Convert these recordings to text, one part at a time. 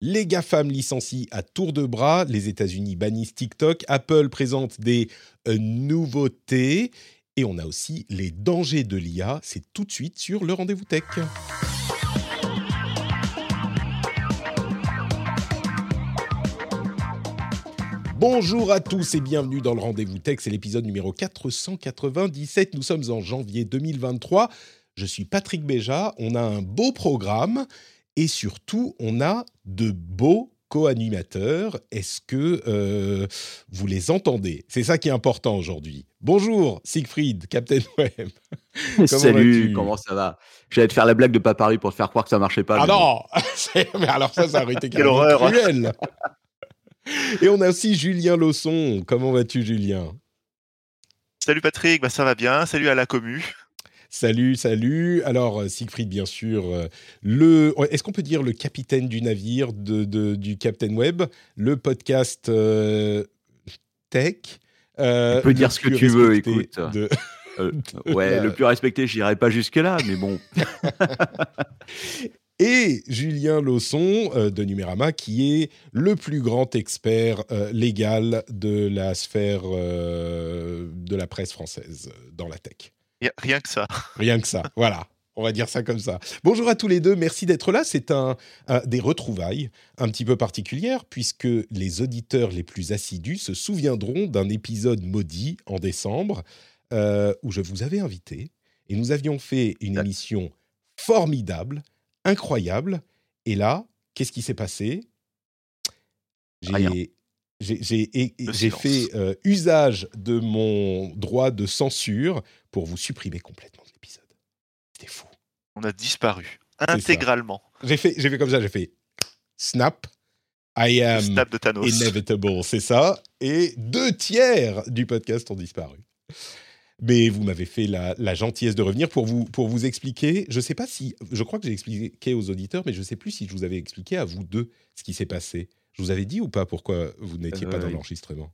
Les GAFAM licencient à tour de bras, les États-Unis bannissent TikTok, Apple présente des euh, nouveautés et on a aussi les dangers de l'IA. C'est tout de suite sur le rendez-vous tech. Bonjour à tous et bienvenue dans le Rendez-vous Tech, c'est l'épisode numéro 497. Nous sommes en janvier 2023. Je suis Patrick Béja, on a un beau programme et surtout on a de beaux co-animateurs. Est-ce que euh, vous les entendez? C'est ça qui est important aujourd'hui. Bonjour Siegfried, Captain Web. Salut, comment ça va? J'allais te faire la blague de pas Paris pour te faire croire que ça marchait pas. Ah non Mais alors ça, ça aurait été carrément cruel Et on a aussi Julien Lausson. Comment vas-tu, Julien? Salut Patrick, bah ça va bien. Salut à la commu. Salut, salut. Alors, euh, Siegfried, bien sûr, euh, le, est-ce qu'on peut dire le capitaine du navire de, du Captain Web, le podcast euh, tech? Tu peux dire ce que tu veux, écoute. ouais, le plus respecté, j'irai pas jusque-là, mais bon. et Julien Lausson de Numérama, qui est le plus grand expert légal de la sphère de la presse française dans la tech. Rien que ça. Rien que ça, voilà. On va dire ça comme ça. Bonjour à tous les deux, merci d'être là. C'est un, des retrouvailles un petit peu particulières puisque les auditeurs les plus assidus se souviendront d'un épisode maudit en décembre euh, où je vous avais invité et nous avions fait une émission formidable, incroyable. Et là, qu'est-ce qui s'est passé? J'ai j'ai fait euh, usage de mon droit de censure pour vous supprimer complètement de l'épisode. C'était fou. On a disparu intégralement. J'ai fait, comme ça, j'ai fait snap. I am inevitable, c'est ça. Et deux tiers du podcast ont disparu. Mais vous m'avez fait la, la, gentillesse de revenir pour vous, pour vous expliquer. Je sais pas si. Je crois que j'ai expliqué aux auditeurs, mais je ne sais plus si je vous avais expliqué à vous deux ce qui s'est passé. Je vous avais dit ou pas pourquoi vous n'étiez pas dans euh, l'enregistrement?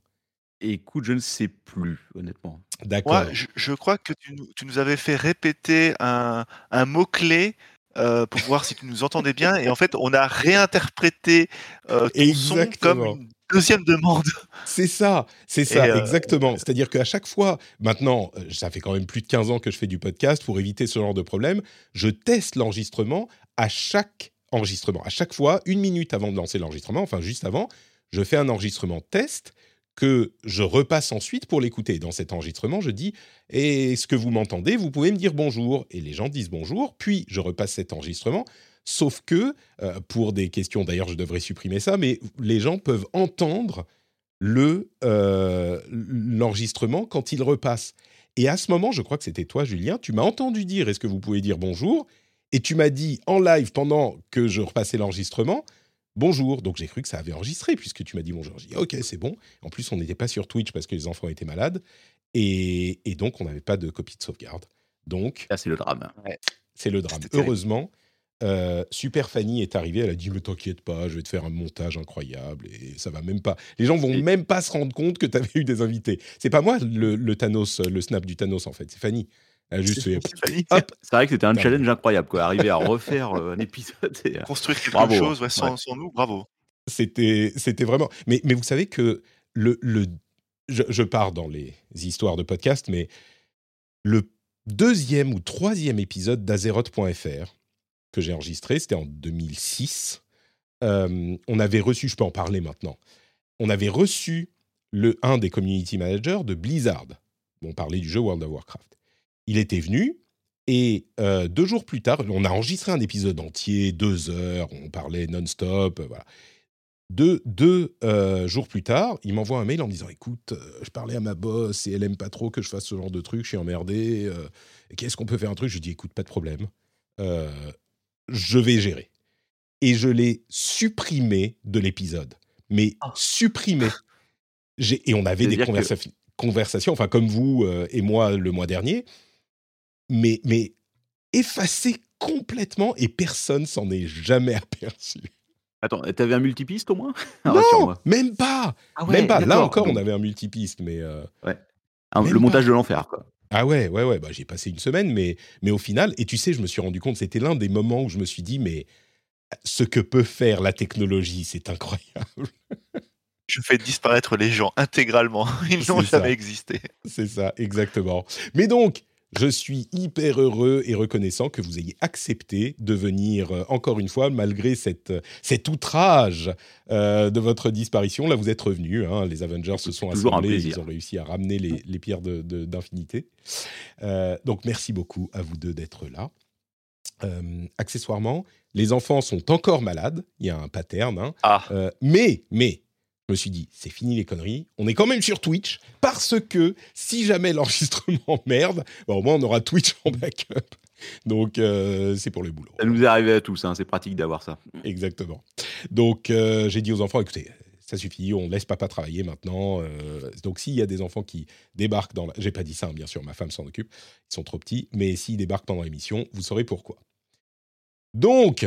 Écoute, je ne sais plus, honnêtement. D'accord. je, crois que tu, nous avais fait répéter un, mot-clé euh, pour voir si tu nous entendais bien. Et en fait, on a réinterprété euh, ton son comme une deuxième demande. C'est ça, c'est ça, euh, exactement. C'est-à-dire qu'à chaque fois, maintenant, ça fait quand même plus de 15 ans que je fais du podcast, pour éviter ce genre de problème, je teste l'enregistrement à chaque enregistrement. À chaque fois, une minute avant de lancer l'enregistrement, enfin juste avant, je fais un enregistrement test que je repasse ensuite pour l'écouter. Dans cet enregistrement, je dis Est-ce que vous m'entendez? Vous pouvez me dire bonjour. Et les gens disent bonjour, puis je repasse cet enregistrement. Sauf que, euh, pour des questions, d'ailleurs, je devrais supprimer ça, mais les gens peuvent entendre le euh, l'enregistrement quand il repasse. Et à ce moment, je crois que c'était toi, Julien, tu m'as entendu dire Est-ce que vous pouvez dire bonjour? Et tu m'as dit en live pendant que je repassais l'enregistrement, bonjour. Donc j'ai cru que ça avait enregistré puisque tu m'as dit bonjour. J'ai dit ok, c'est bon. En plus, on n'était pas sur Twitch parce que les enfants étaient malades. Et, donc, on n'avait pas de copie de sauvegarde. Donc. c'est le drame. C'est le drame. Heureusement, euh, Super Fanny est arrivée. Elle a dit, mais t'inquiète pas, je vais te faire un montage incroyable et ça va même pas. Les gens vont même pas se rendre compte que tu avais eu des invités. C'est pas moi le, le, Thanos, le snap du Thanos en fait. C'est Fanny. C'est vrai que c'était un challenge incroyable, quoi. Arriver à refaire euh, un épisode. Et... Construire quelque chose sans, nous, bravo. C'était, c'était vraiment. Mais, mais vous savez que le, le je, je, pars dans les histoires de podcast, mais le deuxième ou troisième épisode d'Azeroth.fr que j'ai enregistré, c'était en 2006. Euh, on avait reçu, je peux en parler maintenant, on avait reçu le, un des community managers de Blizzard. On parlait du jeu World of Warcraft il était venu et euh, deux jours plus tard, on a enregistré un épisode entier, deux heures, on parlait non-stop, euh, voilà. Deux, deux euh, jours plus tard, il m'envoie un mail en me disant Écoute, je parlais à ma boss et elle aime pas trop que je fasse ce genre de truc, je suis emmerdé. Qu'est-ce qu'on peut faire un truc? Je lui dis Écoute, pas de problème. je vais gérer. et je l'ai supprimé de l'épisode. Mais ah. supprimé. Et on avait des conversations, enfin comme vous et moi le mois dernier, mais, mais effacé complètement et personne s'en est jamais aperçu. Attends, t'avais un multipiste au moins? Non, même pas. Ah même pas. Là encore, on avait un multipiste, mais. Euh, ouais. le montage de l'enfer, quoi. Ah ouais, ouais, ouais. Bah, j'ai passé une semaine, mais, mais au final, et tu sais, je me suis rendu compte, c'était l'un des moments où je me suis dit, mais ce que peut faire la technologie, c'est incroyable. je fais disparaître les gens intégralement. Ils n'ont jamais existé. C'est ça, exactement. Mais donc, je suis hyper heureux et reconnaissant que vous ayez accepté de venir euh, encore une fois, malgré cette, cet outrage euh, de votre disparition. Là, vous êtes revenus. Hein, les Avengers se sont assemblés. Ils ont réussi à ramener les, pierres d'infinité. De, euh, donc, merci beaucoup à vous deux d'être là. accessoirement, les enfants sont encore malades. Il y a un pattern. Hein. Ah. mais, mais, je me suis dit, c'est fini les conneries. On est quand même sur Twitch parce que si jamais l'enregistrement merde, bah, au moins on aura Twitch en backup. Donc euh, c'est pour le boulot. Ça nous est arrivé à tous, hein, c'est pratique d'avoir ça. Exactement. Donc euh, j'ai dit aux enfants, écoutez, ça suffit, on laisse papa travailler maintenant. Euh, donc s'il y a des enfants qui débarquent dans la... J'ai pas dit ça, hein, bien sûr, ma femme s'en occupe, ils sont trop petits, mais s'ils débarquent pendant l'émission, vous saurez pourquoi. Donc,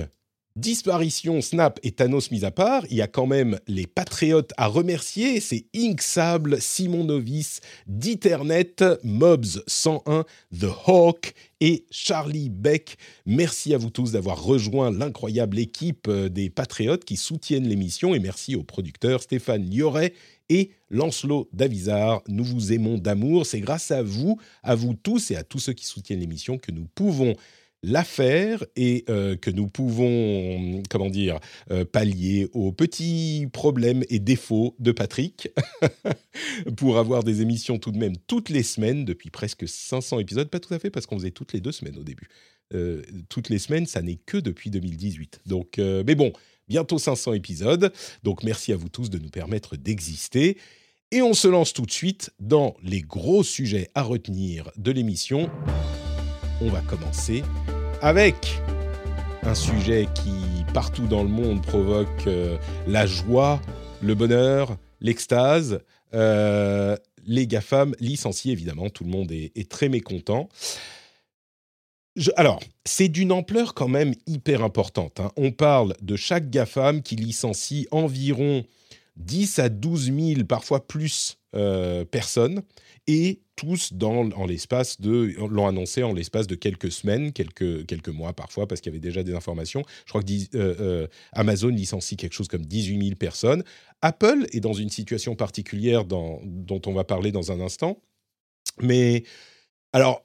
Disparition, Snap et Thanos mis à part, il y a quand même les patriotes à remercier. C'est Ink Sable, Simon Novice, Diternet, Mobs 101, The Hawk et Charlie Beck. Merci à vous tous d'avoir rejoint l'incroyable équipe euh, des patriotes qui soutiennent l'émission et merci aux producteurs Stéphane Lioret et Lancelot Davizard. Nous vous aimons d'amour. C'est grâce à vous, à vous tous et à tous ceux qui soutiennent l'émission que nous pouvons l'affaire et euh, que nous pouvons, comment dire, euh, pallier aux petits problèmes et défauts de Patrick pour avoir des émissions tout de même toutes les semaines depuis presque 500 épisodes. Pas tout à fait parce qu'on faisait toutes les deux semaines au début. Euh, toutes les semaines, ça n'est que depuis 2018. Donc, mais bon, bientôt 500 épisodes. Donc merci à vous tous de nous permettre d'exister. Et on se lance tout de suite dans les gros sujets à retenir de l'émission on va commencer avec un sujet qui, partout dans le monde, provoque euh, la joie, le bonheur, l'extase. Euh, les GAFAM licenciés, évidemment, tout le monde est, très mécontent. alors, c'est d'une ampleur quand même hyper importante. Hein. On parle de chaque GAFAM qui licencie environ 10 à 12 000, parfois plus, euh, personnes et tous dans en l'espace de l'ont annoncé en l'espace de quelques semaines, quelques quelques mois parfois parce qu'il y avait déjà des informations. Je crois que euh, euh, Amazon licencie quelque chose comme 18 000 personnes. Apple est dans une situation particulière dont on va parler dans un instant. Mais alors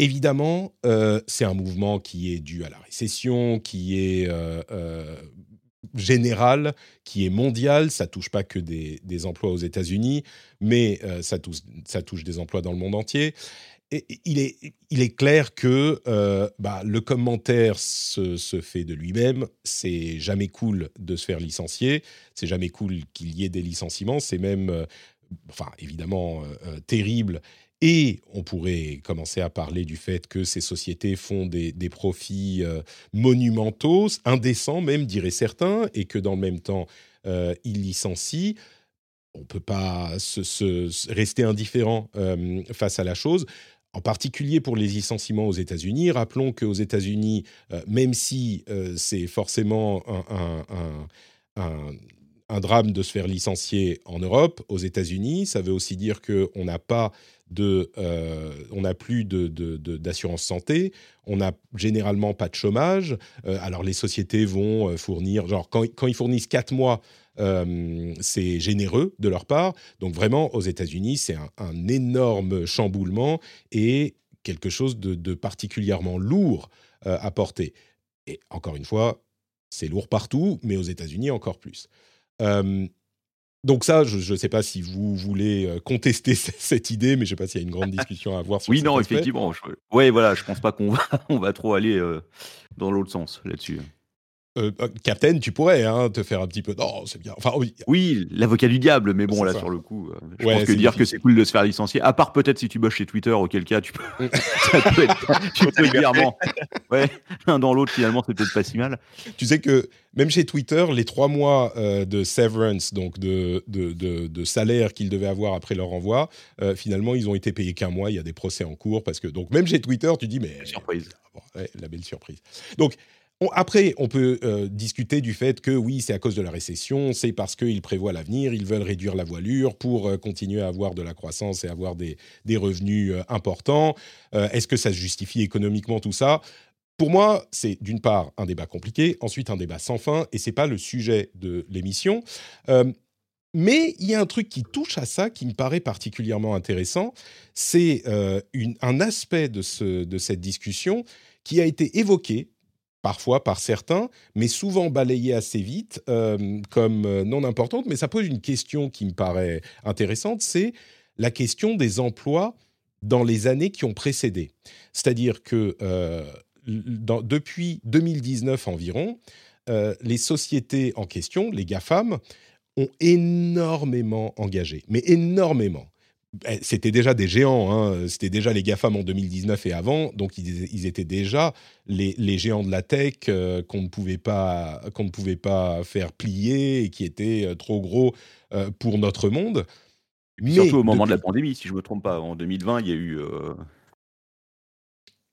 évidemment, euh, c'est un mouvement qui est dû à la récession, qui est général qui est mondial. Ça touche pas que des, emplois aux États-Unis, mais euh, ça, touche, des emplois dans le monde entier. Il, est, clair que euh, bah, le commentaire se, se fait de lui-même. C'est jamais cool de se faire licencier. C'est jamais cool qu'il y ait des licenciements. C'est même, euh, enfin, évidemment, terrible et on pourrait commencer à parler du fait que ces sociétés font des, profits euh, monumentaux, indécents même, diraient certains, et que dans le même temps, euh, ils licencient. On ne peut pas se, rester indifférent euh, face à la chose en particulier pour les licenciements aux États-Unis. Rappelons qu'aux États-Unis, même si c'est forcément un, un, drame de se faire licencier en Europe, aux États-Unis, ça veut aussi dire qu'on n'a pas de, euh, on n'a plus d'assurance de, santé, on n'a généralement pas de chômage. Euh, alors les sociétés vont euh, fournir, genre quand, ils fournissent quatre mois, c'est généreux de leur part. Donc vraiment, aux États-Unis, c'est un, énorme chamboulement et quelque chose de, particulièrement lourd à porter. Et encore une fois, c'est lourd partout, mais aux États-Unis encore plus. Donc ça, je ne sais pas si vous voulez euh, contester cette idée, mais je ne sais pas s'il y a une grande discussion à avoir sur Oui, non, effectivement. Oui, voilà, je ne pense pas qu'on va, on va trop aller euh, dans l'autre sens là-dessus. Euh, euh, Captain, tu pourrais hein, te faire un petit peu. Non, c'est bien. Enfin, oui, oui l'avocat du diable, mais bon, là, sur le coup, euh, je pense que dire que c'est cool de se faire licencier, à part peut-être si tu bosses chez Twitter, auquel cas, tu peux, tu peux dire, ouais, l'un dans l'autre, finalement, c'est peut-être pas si mal. Tu sais que même chez Twitter, les trois mois de severance, donc de, de, de, salaire qu'ils devaient avoir après leur envoi, finalement, ils ont été payés qu'un mois. Il y a des procès en cours parce que, donc, même chez Twitter, tu dis, mais. Surprise. la belle surprise. Donc, après, on peut euh, discuter du fait que oui, c'est à cause de la récession, c'est parce qu'ils prévoient l'avenir, ils veulent réduire la voilure pour euh, continuer à avoir de la croissance et avoir des, revenus euh, importants. Est-ce que ça se justifie économiquement tout ça? Pour moi, c'est d'une part un débat compliqué, ensuite un débat sans fin, et c'est pas le sujet de l'émission. mais il y a un truc qui touche à ça qui me paraît particulièrement intéressant, c'est un aspect de, ce, de cette discussion qui a été évoqué parfois par certains, mais souvent balayée assez vite euh, comme euh, non importante. Mais ça pose une question qui me paraît intéressante, c'est la question des emplois dans les années qui ont précédé. C'est-à-dire que euh, depuis 2019 environ, les sociétés en question, les GAFAM, ont énormément engagé, mais énormément. Eh, c'était déjà des géants, hein. c'était déjà les GAFAM en 2019 et avant, donc ils, étaient déjà les, géants de la tech euh, qu'on ne, pouvait pas, qu'on ne pouvait pas faire plier et qui étaient euh, trop gros euh, pour notre monde. Mais Surtout au moment de la pandémie, si je ne me trompe pas, en 2020, il y a eu...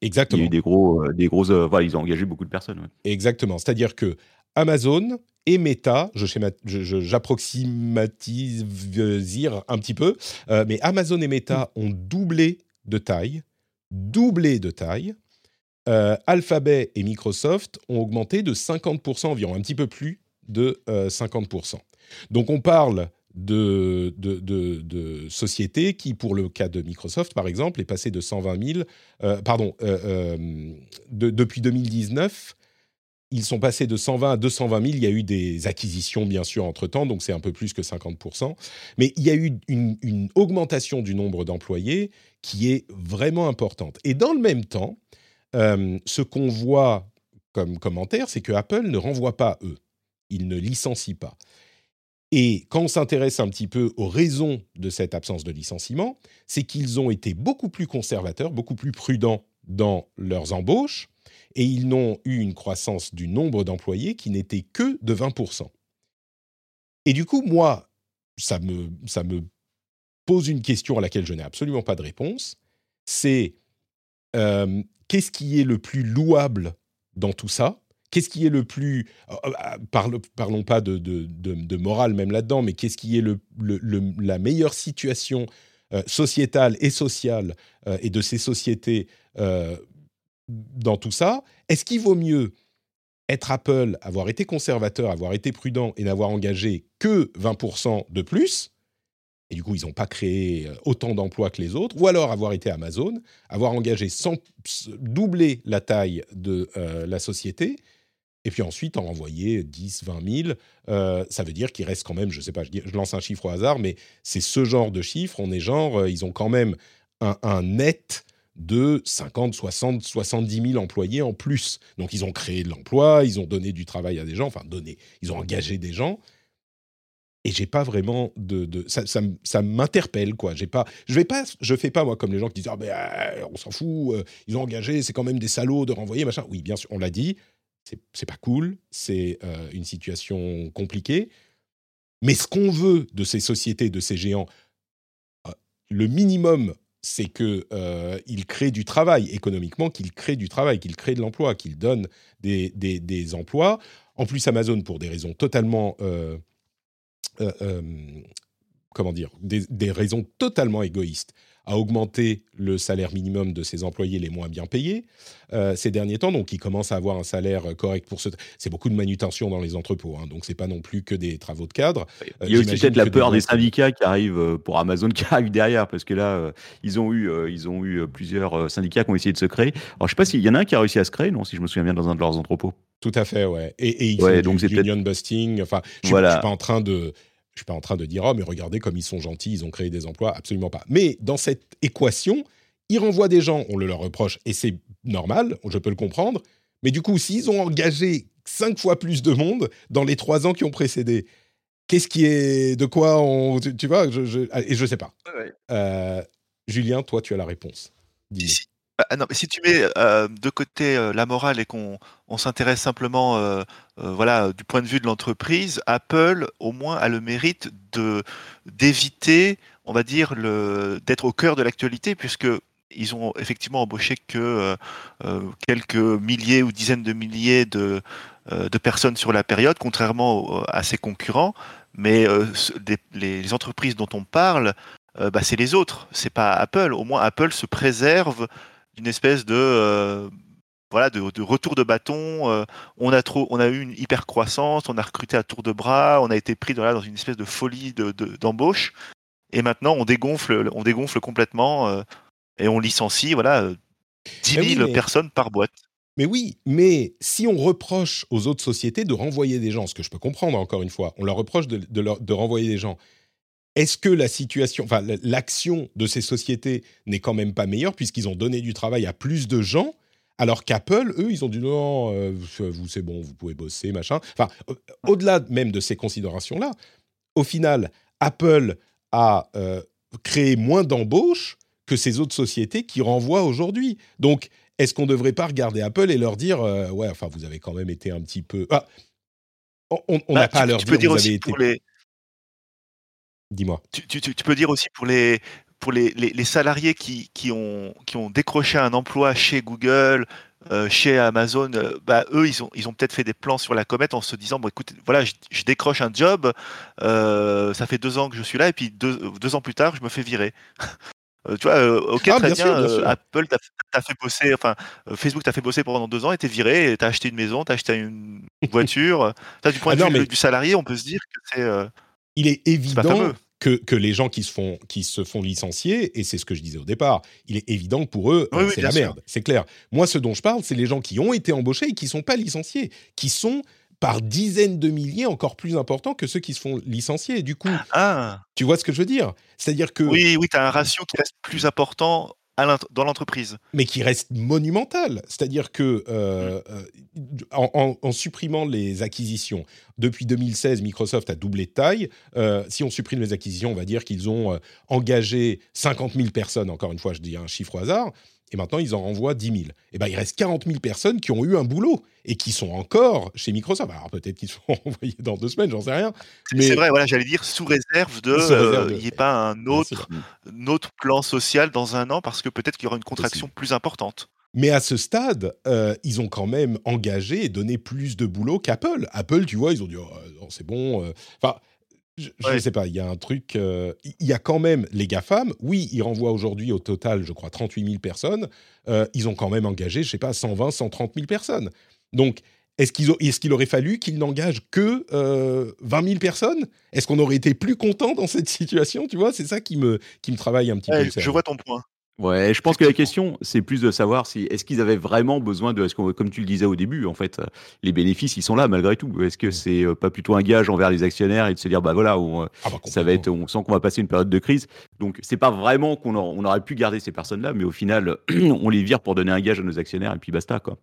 Exactement. Il y a eu des gros, des grosses, ils ont engagé beaucoup de personnes. Exactement. C'est-à-dire que Amazon et Meta, j'approximatise un petit peu, euh, mais Amazon et Meta ont doublé de taille, doublé de taille. Euh, Alphabet et Microsoft ont augmenté de 50% environ, un petit peu plus de 50%. Euh, Donc on parle de, de, sociétés qui, pour le cas de Microsoft par exemple, est passé de 120 000, pardon, depuis 2019 ils sont passés de 120 à 220 000. Il y a eu des acquisitions, bien sûr, entre-temps, donc c'est un peu plus que 50 Mais il y a eu une, augmentation du nombre d'employés qui est vraiment importante. Et dans le même temps, euh, ce qu'on voit comme commentaire, c'est que Apple ne renvoie pas eux. Ils ne licencient pas. Et quand on s'intéresse un petit peu aux raisons de cette absence de licenciement, c'est qu'ils ont été beaucoup plus conservateurs, beaucoup plus prudents dans leurs embauches et ils n'ont eu une croissance du nombre d'employés qui n'était que de 20%. Et du coup, moi, ça me, ça me pose une question à laquelle je n'ai absolument pas de réponse, c'est euh, qu'est-ce qui est le plus louable dans tout ça? Qu'est-ce qui est le plus... Euh, euh, parlons pas de, de, morale même là-dedans, mais qu'est-ce qui est le, la meilleure situation sociétale et sociale et de ces sociétés dans tout ça, est-ce qu'il vaut mieux être Apple, avoir été conservateur, avoir été prudent et n'avoir engagé que 20% de plus et du coup, ils n'ont pas créé euh, autant d'emplois que les autres, ou alors avoir été Amazon, avoir engagé sans doubler la taille de euh, la société, et puis ensuite en envoyer 10, 20 000. ça veut dire qu'il reste quand même, je ne sais pas, je, lance un chiffre au hasard, mais c'est ce genre de chiffre. On est genre, euh, ils ont quand même un, un net de 50, 60, 70 000 employés en plus. Donc ils ont créé de l'emploi, ils ont donné du travail à des gens, enfin donné, ils ont engagé des gens. Et j'ai pas vraiment de, ça, ça, m'interpelle quoi. J'ai pas, je vais pas, je fais pas moi comme les gens qui disent ah ben euh, on s'en fout, euh, ils ont engagé, c'est quand même des salauds de renvoyer machin. Oui bien sûr, on l'a dit, c'est pas cool, c'est euh, une situation compliquée. Mais ce qu'on veut de ces sociétés, de ces géants, le minimum c'est qu'il euh, crée du travail économiquement, qu'il crée du travail, qu'il crée de l'emploi, qu'il donne des, emplois. En plus, Amazon, pour des raisons totalement... Euh, euh, comment dire des, raisons totalement égoïstes, a augmenté le salaire minimum de ses employés les moins bien payés euh, ces derniers temps, donc ils commencent à avoir un salaire correct pour ce. C'est beaucoup de manutention dans les entrepôts, hein, donc c'est pas non plus que des travaux de cadre. Il y a aussi peut-être la peur des, syndicats qui arrivent euh, pour Amazon qui arrivent derrière, parce que là, euh, ils ont eu, ils ont eu plusieurs syndicats qui ont essayé de se créer. Alors je sais pas s'il y en a un qui a réussi à se créer, non, si je me souviens bien, dans un de leurs entrepôts. Tout à fait, ouais. Et, et ils ouais, font donc du union busting. Enfin, je, voilà. suis pas en train de je suis pas en train de dire, oh, mais regardez comme ils sont gentils, ils ont créé des emplois. Absolument pas. Mais dans cette équation, ils renvoient des gens, on le leur reproche, et c'est normal, je peux le comprendre. Mais du coup, s'ils ont engagé cinq fois plus de monde dans les trois ans qui ont précédé. Qu'est-ce qui est. De quoi on. Tu, vois, je, je, et je sais pas. Euh, Julien, toi, tu as la réponse. Si, bah, si tu mets euh, de côté euh, la morale et qu'on on, s'intéresse simplement, voilà, du point de vue de l'entreprise, Apple, au moins, a le mérite de d'éviter, on va dire, le d'être au cœur de l'actualité, puisque ils ont effectivement embauché que quelques milliers ou dizaines de milliers de, euh, de personnes sur la période, contrairement à ses concurrents. Mais euh, les, entreprises dont on parle, euh, bah, c'est les autres, c'est pas Apple. Au moins, Apple se préserve d'une espèce de voilà, de, retour de bâton. on a trop, on a eu une hyper croissance, on a recruté à tour de bras, on a été pris dans, dans une espèce de folie d'embauche. et maintenant, on dégonfle, on dégonfle complètement et on licencie, voilà, 10 000 personnes par boîte. Mais oui, mais si on reproche aux autres sociétés de renvoyer des gens, ce que je peux comprendre encore une fois, on leur reproche de, renvoyer des gens, est-ce que la situation, enfin l'action de ces sociétés n'est quand même pas meilleure puisqu'ils ont donné du travail à plus de gens alors qu'Apple, eux, ils ont dit non, euh, vous c'est bon, vous pouvez bosser, machin. Enfin, au-delà même de ces considérations-là, au final, Apple a euh, créé moins d'embauches que ces autres sociétés qui renvoient aujourd'hui. Donc, est-ce qu'on ne devrait pas regarder Apple et leur dire euh, ouais, enfin, vous avez quand même été un petit peu. Ah, on n'a bah, pas à leur dire, vous avez été. Les... Dis-moi. Tu, peux dire aussi pour les pour les, les, salariés qui, qui, ont, qui ont décroché un emploi chez Google, euh, chez Amazon, euh, bah, eux, ils ont, ils ont peut-être fait des plans sur la comète en se disant, bon, écoute, voilà, je, décroche un job, ça fait deux ans que je suis là, et puis deux, deux ans plus tard, je me fais virer. Euh, tu vois, euh, ok, ah, très bien, euh, Apple t'a fait bosser, enfin, Facebook t'a fait bosser pendant deux ans et t'es viré, t'as acheté une maison, t'as acheté une voiture. as, du point ah de vue du salarié, on peut se dire que c'est. Il est évident que, que, les gens qui se font, qui se font licencier, et c'est ce que je disais au départ, il est évident que pour eux, c'est la merde, c'est clair. Moi, ce dont je parle, c'est les gens qui ont été embauchés et qui ne sont pas licenciés, qui sont par dizaines de milliers encore plus importants que ceux qui se font licencier. Du coup, ah. tu vois ce que je veux dire? C'est-à-dire que... Oui, oui, tu as un ratio qui reste plus important dans l'entreprise. Mais qui reste monumental. C'est-à-dire que euh, euh, en, supprimant les acquisitions, depuis 2016, Microsoft a doublé de taille. Euh, si on supprime les acquisitions, on va dire qu'ils ont engagé 50 000 personnes, encore une fois, je dis un chiffre au hasard et maintenant ils en renvoient 10 000. Et ben il reste 40 000 personnes qui ont eu un boulot et qui sont encore chez Microsoft. Alors peut-être qu'ils seront envoyés dans deux semaines, j'en sais rien. Mais c'est vrai, voilà, j'allais dire sous réserve de, euh, il n'y ait pas un autre, autre plan social dans un an parce que peut-être qu'il y aura une contraction plus importante. Mais à ce stade, euh, ils ont quand même engagé et donné plus de boulot qu'Apple. Apple, tu vois, ils ont dit oh, c'est bon. Euh. Je ne sais pas, il y a un truc. Euh, il y a quand même les GAFAM. Oui, ils renvoient aujourd'hui au total, je crois, 38 000 personnes. Euh, ils ont quand même engagé, je ne sais pas, 120, 130 000 personnes. Donc, est-ce qu'il est aurait fallu qu'ils n'engagent que 20 euh, 000 personnes? Est-ce qu'on aurait été plus content dans cette situation Tu vois, c'est ça qui me, qui me travaille un petit peu. Je vois ton point. Ouais, je pense que la question, c'est plus de savoir si est-ce qu'ils avaient vraiment besoin de, est-ce comme tu le disais au début, en fait, les bénéfices, ils sont là malgré tout. Est-ce que c'est euh, pas plutôt un gage envers les actionnaires et de se dire, bah voilà, on, euh, ah bah, ça va être, on sent qu'on va passer une période de crise. Donc c'est pas vraiment qu'on on aurait pu garder ces personnes-là, mais au final, on les vire pour donner un gage à nos actionnaires et puis basta quoi.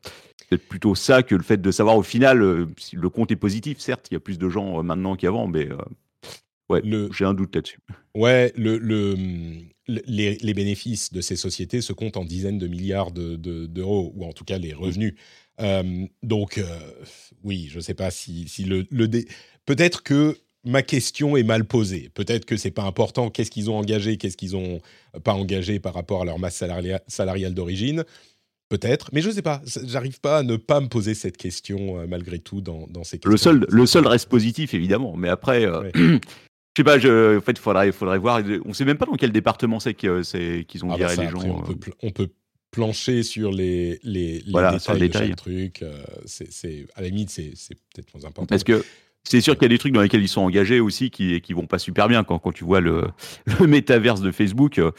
C'est plutôt ça que le fait de savoir au final euh, si le compte est positif. Certes, il y a plus de gens maintenant qu'avant, mais Ouais, j'ai un doute là-dessus. Ouais, le, le, les, les, bénéfices de ces sociétés se comptent en dizaines de milliards d'euros, ou en tout cas les revenus. Euh, donc, euh, oui, je ne sais pas si, si le, le Peut-être que ma question est mal posée. Peut-être que c'est pas important. Qu'est-ce qu'ils ont engagé, qu'est-ce qu'ils ont pas engagé par rapport à leur masse salariale d'origine Peut-être, mais je ne sais pas. J'arrive pas à ne pas me poser cette question euh, malgré tout dans, dans ces questions. Le seul, le seul reste positif, évidemment. Mais après, Je sais pas, je, en fait, il faudrait, faudrait voir. On sait même pas dans quel département c'est qu'ils ont ah viré bah les gens. On peut, euh. on peut, plancher sur les, les, les voilà, détails, de chaque truc. Euh, c'est, à la limite, c'est, peut-être moins important. Parce que c'est sûr qu'il y a des trucs dans lesquels ils sont engagés aussi qui, qui vont pas super bien. Quand, quand tu vois le, le métaverse de Facebook, euh,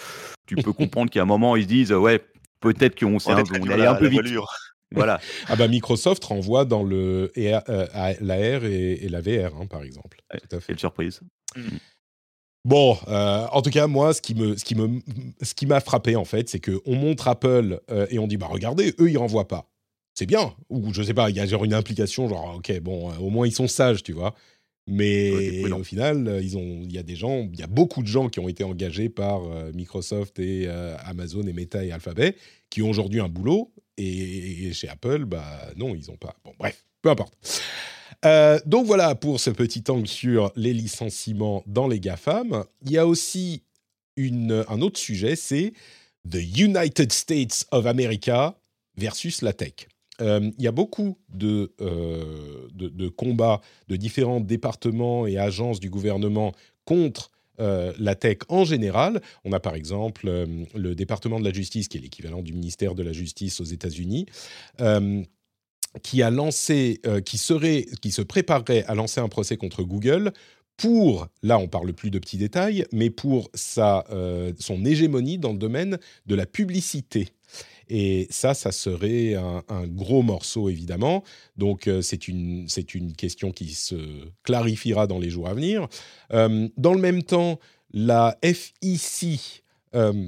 tu peux comprendre qu'à un moment, ils se disent Ouais, peut-être qu'on s'est un, un peu vite. Voilà. ah bah Microsoft renvoie dans le l'AR et, et, la VR, hein, par exemple. Tout à fait. Quelle surprise. Mm. Bon, euh, en tout cas, moi, ce qui me, ce qui me, ce qui m'a frappé en fait, c'est que on montre Apple euh, et on dit bah regardez, eux ils renvoient pas. c'est bien. Ou je sais pas, il y a genre une implication, genre, ok, bon, au moins ils sont sages, tu vois. Mais au final, ils ont, il y a des gens, il y a beaucoup de gens qui ont été engagés par Microsoft et Amazon et Meta et Alphabet qui ont aujourd'hui un boulot et, chez Apple, bah non, ils n'ont pas. Bon, bref, peu importe. Euh, donc voilà pour ce petit angle sur les licenciements dans les GAFAM. Il y a aussi une, un autre sujet, c'est The United States of America versus la tech. Euh, il y a beaucoup de, euh, de, combats de différents départements et agences du gouvernement contre euh, la tech en général. On a par exemple le département de la justice, qui est l'équivalent du ministère de la justice aux États-Unis. Qui a lancé, qui serait, qui se préparerait à lancer un procès contre Google pour, là on parle plus de petits détails, mais pour sa, son hégémonie dans le domaine de la publicité. Et ça, ça serait un, gros morceau, évidemment. Donc, euh, c'est une, une question qui se clarifiera dans les jours à venir. Euh, dans le même temps, la FIC euh,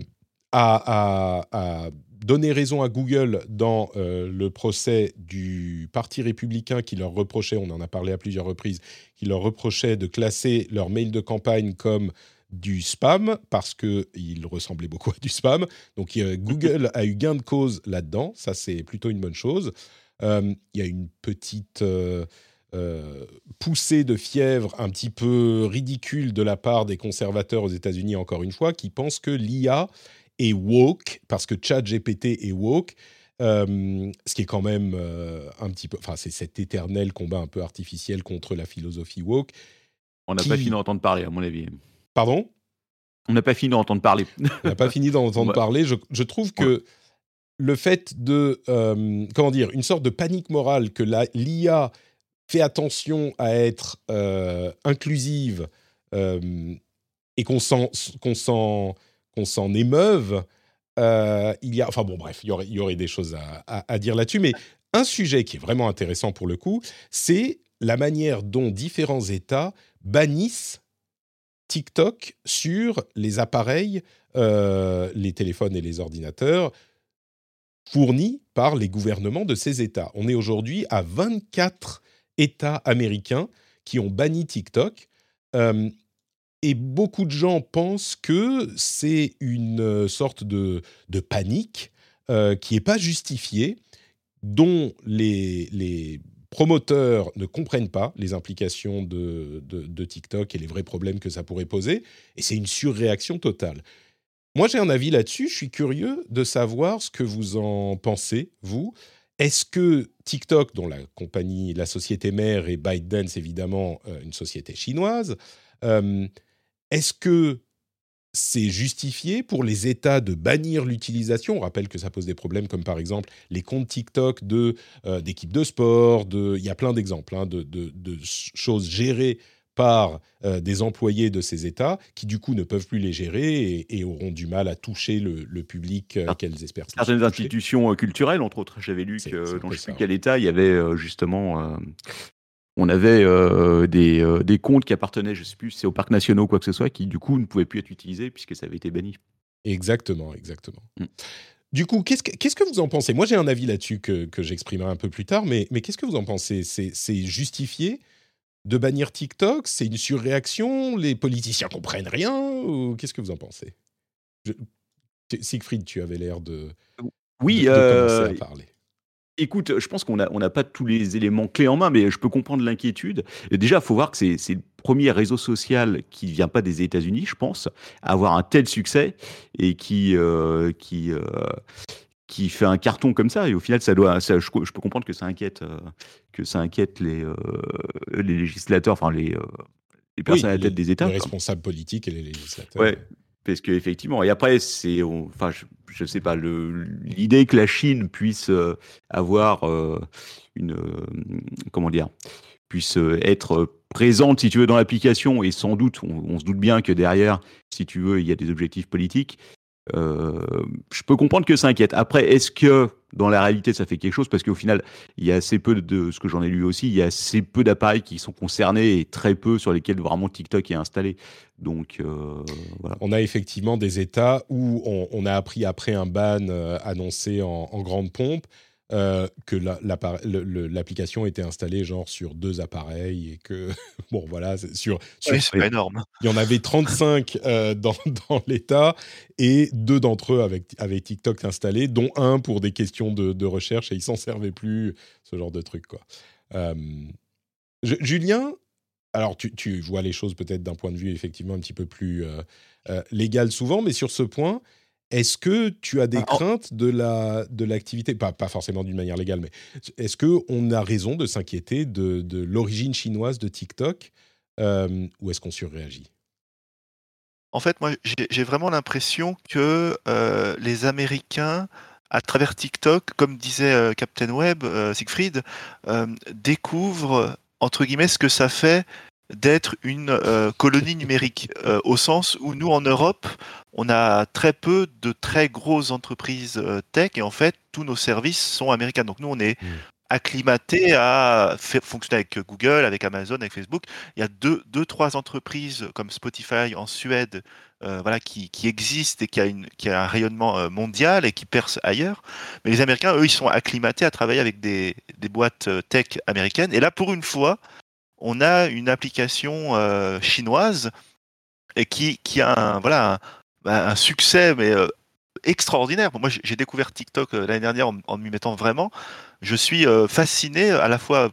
a, a, donné raison à Google dans le procès du Parti républicain qui leur reprochait, on en a parlé à plusieurs reprises, qui leur reprochait de classer leur mail de campagne comme du spam parce qu'il ressemblait beaucoup à du spam. Donc Google a eu gain de cause là-dedans. Ça, c'est plutôt une bonne chose. Euh, il y a une petite euh, euh, poussée de fièvre un petit peu ridicule de la part des conservateurs aux États-Unis, encore une fois, qui pensent que l'IA est woke parce que ChatGPT est woke. ce qui est quand même un petit peu, enfin c'est cet éternel combat un peu artificiel contre la philosophie woke. On n'a pas fini d'entendre parler, à mon avis. Pardon? On n'a pas fini d'entendre parler. On n'a pas fini d'entendre parler. Je, trouve que le fait de, euh, comment dire, une sorte de panique morale que l'IA fait attention à être euh, inclusive euh, et qu'on s'en, qu'on s'en, émeuve, il y a, enfin bon, bref, il y aurait, y aurait des choses à, à dire là-dessus. Mais un sujet qui est vraiment intéressant pour le coup, c'est la manière dont différents États bannissent TikTok sur les appareils, euh, les téléphones et les ordinateurs fournis par les gouvernements de ces États. On est aujourd'hui à 24 États américains qui ont banni TikTok. Euh, et beaucoup de gens pensent que c'est une sorte de, panique euh, qui n'est pas justifiée, dont les, les promoteurs ne comprennent pas les implications de, TikTok et les vrais problèmes que ça pourrait poser, et c'est une surréaction totale. Moi, j'ai un avis là-dessus, je suis curieux de savoir ce que vous en pensez, vous. Est-ce que TikTok, dont la compagnie, la société mère est ByteDance, évidemment, euh, une société chinoise, euh, est-ce que c'est justifié pour les États de bannir l'utilisation. On rappelle que ça pose des problèmes comme par exemple les comptes TikTok de euh, d'équipes de sport. De, il y a plein d'exemples hein, de, choses gérées par euh, des employés de ces États qui du coup ne peuvent plus les gérer et, auront du mal à toucher le, public euh, qu'elles espèrent. Certaines institutions culturelles, entre autres, j'avais lu que dans je ne sais plus quel État, il y avait justement on avait euh, des, euh, des, comptes qui appartenaient, je ne sais plus, c'est au parc national ou quoi que ce soit, qui du coup ne pouvaient plus être utilisés puisque ça avait été banni. Exactement, exactement. Mm. Du coup, qu'est-ce que, qu'est-ce que vous en pensez? Moi, j'ai un avis là-dessus que, que j'exprimerai un peu plus tard, mais, mais qu'est-ce que vous en pensez? C'est, c'est justifié de bannir TikTok? C'est une surréaction? Les politiciens comprennent rien? Ou Qu'est-ce que vous en pensez? Siegfried, tu avais l'air de, oui, euh, à parler. Écoute, je pense qu'on n'a on pas tous les éléments clés en main, mais je peux comprendre l'inquiétude. Déjà, il faut voir que c'est le premier réseau social qui ne vient pas des États-Unis, je pense, à avoir un tel succès et qui, euh, qui, euh, qui fait un carton comme ça. Et au final, ça doit, je, peux comprendre que ça inquiète, euh, que ça inquiète les, les législateurs, enfin les, les personnes à la tête des États. Les responsables politiques et les législateurs. Ouais. Parce qu'effectivement, et après, c'est, enfin, je ne sais pas, l'idée que la Chine puisse euh, avoir euh, une, euh, comment dire, puisse être présente, si tu veux, dans l'application, et sans doute, on, se doute bien que derrière, si tu veux, il y a des objectifs politiques. Je peux comprendre que ça inquiète. Après, est-ce que dans la réalité, ça fait quelque chose? Parce qu'au final, il y a assez peu de ce que j'en ai lu aussi, il y a assez peu d'appareils qui sont concernés et très peu sur lesquels vraiment TikTok est installé. Donc, euh, voilà. On a effectivement des États où on, a appris après un ban euh, annoncé en, grande pompe euh, que l'application était installée genre sur deux appareils et que bon voilà sur, sur c'est énorme. Il y en avait 35 euh, dans, dans l'État et deux d'entre eux avec avec TikTok installé, dont un pour des questions de, de recherche et ils s'en servaient plus, ce genre de truc quoi. Euh, Julien, alors tu, tu, vois les choses peut-être d'un point de vue effectivement un petit peu plus légal souvent, mais sur ce point est-ce que tu as des ah, craintes de la de l'activité, pas, pas forcément d'une manière légale, mais est-ce que on a raison de s'inquiéter de, de l'origine chinoise de TikTok euh, ou est-ce qu'on surréagit? En fait, moi, j'ai vraiment l'impression que euh, les Américains, à travers TikTok, comme disait euh, Captain Web, Siegfried, découvrent entre guillemets ce que ça fait d'être une euh, colonie numérique, euh, au sens où nous, en Europe, on a très peu de très grosses entreprises euh, tech, et en fait, tous nos services sont américains. Donc nous, on est mmh. acclimaté à fonctionner avec Google, avec Amazon, avec Facebook. Il y a deux, deux trois entreprises comme Spotify en Suède voilà, qui, qui, existent et qui a, une, qui a un rayonnement mondial et qui percent ailleurs. Mais les Américains, eux, ils sont acclimatés à travailler avec des, des boîtes tech américaines. Et là, pour une fois, on a une application euh, chinoise qui, a un, voilà, un, bah, succès euh, extraordinaire. Moi, j'ai découvert TikTok euh, l'année dernière en, m'y mettant vraiment. Je suis fasciné à la fois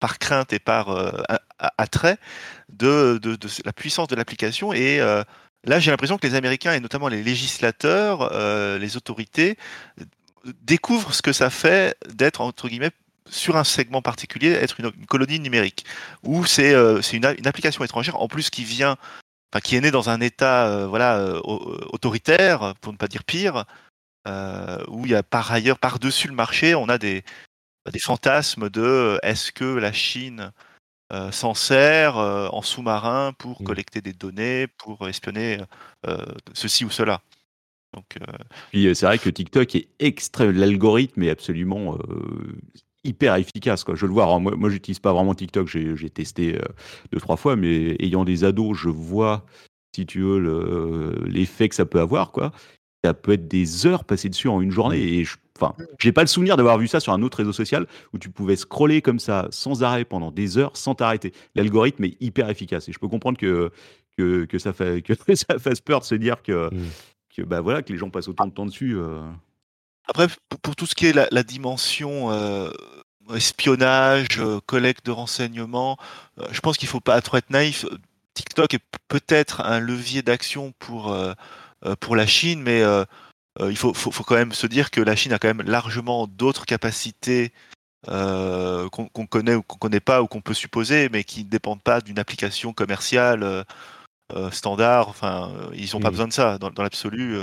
par crainte et par attrait de, la puissance de l'application. Et là, j'ai l'impression que les Américains, et notamment les législateurs, les autorités, découvrent ce que ça fait d'être, entre guillemets, sur un segment particulier, être une, colonie numérique, où c'est euh, une, une, application étrangère, en plus qui vient, enfin, qui est née dans un État euh, voilà, euh, autoritaire, pour ne pas dire pire, où il y a par ailleurs, par-dessus le marché, on a des, des fantasmes de est-ce que la Chine s'en sert en sous-marin pour mmh. collecter des données, pour espionner ceci ou cela. Donc, Puis c'est vrai que TikTok est extrême, l'algorithme est absolument hyper efficace. Quoi. Je le vois. moi, moi j'utilise pas vraiment TikTok. J'ai testé euh, deux, trois fois, mais ayant des ados, je vois, si tu veux, l'effet que ça peut avoir. Quoi. Ça peut être des heures passées dessus en une journée. Et je, enfin, j'ai pas le souvenir d'avoir vu ça sur un autre réseau social où tu pouvais scroller comme ça sans arrêt pendant des heures sans t'arrêter. L'algorithme est hyper efficace. Et je peux comprendre que, que, que ça, fait, que ça fasse peur de se dire que, mmh. que, bah, voilà, que les gens passent autant de temps dessus. Euh. Après, pour, tout ce qui est la, dimension euh, espionnage, euh, collecte de renseignements, euh, je pense qu'il ne faut pas trop être naïf. TikTok est peut-être un levier d'action pour, pour la Chine, mais il faut, faut, faut, quand même se dire que la Chine a quand même largement d'autres capacités qu'on connaît ou qu'on connaît pas ou qu'on peut supposer, mais qui ne dépendent pas d'une application commerciale standard. Enfin, ils n'ont pas mmh. besoin de ça dans, dans l'absolu.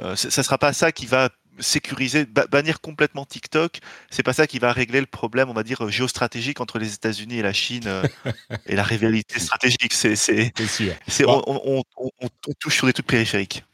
Euh, ça ne sera pas ça qui va sécuriser, bannir complètement TikTok, c'est pas ça qui va régler le problème, on va dire, géostratégique entre les États-Unis et la Chine euh, et la rivalité stratégique. C'est, c'est, on, touche sur des trucs périphériques.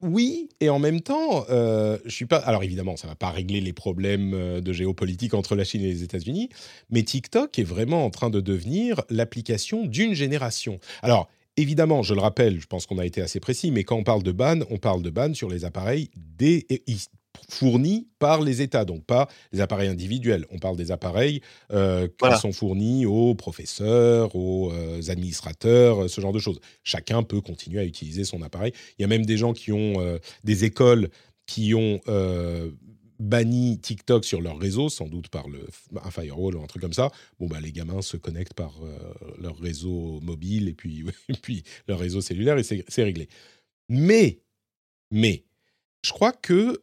Oui, et en même temps, euh, je suis pas. Alors évidemment, ça va pas régler les problèmes euh, de géopolitique entre la Chine et les États-Unis, mais TikTok est vraiment en train de devenir l'application d'une génération. Alors Évidemment, je le rappelle, je pense qu'on a été assez précis, mais quand on parle de ban, on parle de ban sur les appareils fournis par les États, donc pas les appareils individuels. On parle des appareils euh, qui sont fournis aux professeurs, aux euh, administrateurs, euh, ce genre de choses. Chacun peut continuer à utiliser son appareil. Il y a même des gens qui ont des écoles qui ont banni TikTok sur leur réseau, sans doute par le, un firewall ou un truc comme ça, bon, bah, les gamins se connectent par euh, leur réseau mobile et puis, leur réseau cellulaire et c'est réglé. Mais, mais, je crois que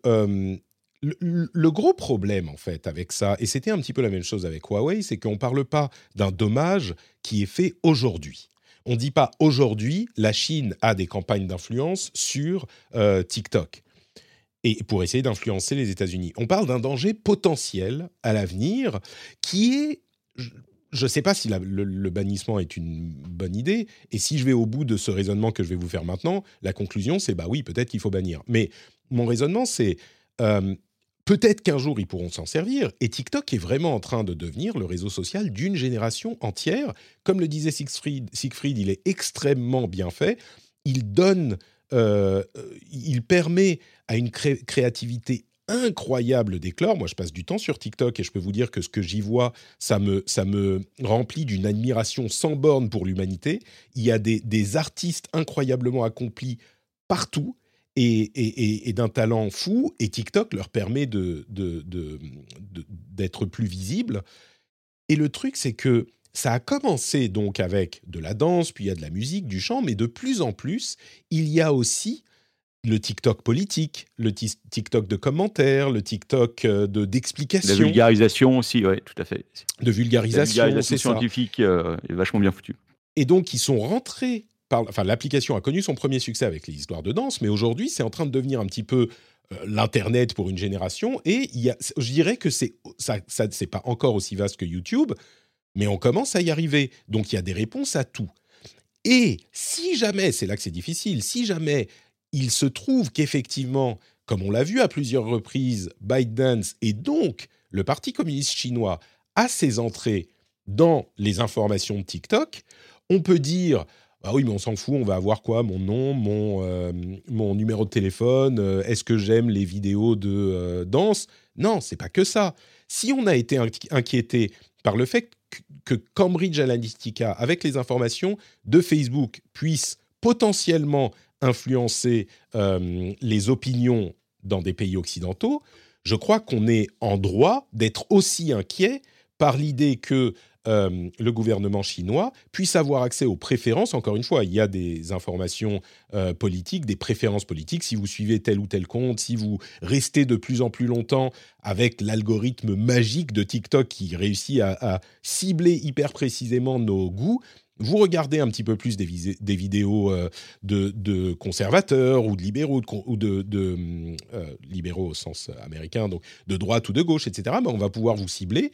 le, gros problème, en fait, avec ça, et c'était un petit peu la même chose avec Huawei, c'est qu'on ne parle pas d'un dommage qui est fait aujourd'hui. On ne dit pas aujourd'hui, la Chine a des campagnes d'influence sur euh, TikTok et pour essayer d'influencer les États-Unis. On parle d'un danger potentiel à l'avenir qui est je ne sais pas si le, bannissement est une bonne idée. Et si je vais au bout de ce raisonnement que je vais vous faire maintenant, la conclusion, c'est bah oui, peut-être qu'il faut bannir. Mais mon raisonnement, c'est euh, peut-être qu'un jour ils pourront s'en servir. Et TikTok est vraiment en train de devenir le réseau social d'une génération entière. Comme le disait Siegfried, Siegfried il est extrêmement bien fait. Il donne, euh, il permet à une créativité incroyable d'éclore. Moi, je passe du temps sur TikTok et je peux vous dire que ce que j'y vois, ça me, ça me remplit d'une admiration sans borne pour l'humanité. Il y a des, artistes incroyablement accomplis partout et, d'un talent fou. Et TikTok leur permet d'être plus visible. Et le truc, c'est que ça a commencé donc avec de la danse, puis il y a de la musique, du chant, mais de plus en plus, il y a aussi le TikTok politique, le TikTok de commentaires, le TikTok euh, de d'explication. La vulgarisation aussi, oui, tout à fait. De vulgarisation, La vulgarisation scientifique euh, est vachement bien foutue. Et donc, ils sont rentrés par... Enfin, l'application a connu son premier succès avec les histoires de danse, mais aujourd'hui, c'est en train de devenir un petit peu euh, l'Internet pour une génération. Et il y a, je dirais que c'est ça, ça c'est pas encore aussi vaste que YouTube, mais on commence à y arriver. Donc, il y a des réponses à tout. Et si jamais, c'est là que c'est difficile, si jamais il se trouve qu'effectivement, comme on l'a vu à plusieurs reprises, ByteDance et donc le Parti communiste chinois a ses entrées dans les informations de TikTok, on peut dire ah oui, mais on s'en fout, on va avoir quoi? Mon nom, mon, euh, mon numéro de téléphone, euh, est-ce que j'aime les vidéos de euh, danse? Non, c'est pas que ça. Si on a été inquiété par le fait que Cambridge Analytica, avec les informations de Facebook, puisse potentiellement influencer euh, les opinions dans des pays occidentaux, je crois qu'on est en droit d'être aussi inquiet par l'idée que euh, le gouvernement chinois puisse avoir accès aux préférences. Encore une fois, il y a des informations euh, politiques, des préférences politiques. Si vous suivez tel ou tel compte, si vous restez de plus en plus longtemps avec l'algorithme magique de TikTok qui réussit à cibler hyper précisément nos goûts, vous regardez un petit peu plus des, vidéos euh, de, conservateurs ou de libéraux, ou de, libéraux au sens américain, donc de droite ou de gauche, etc., ben on va pouvoir vous cibler.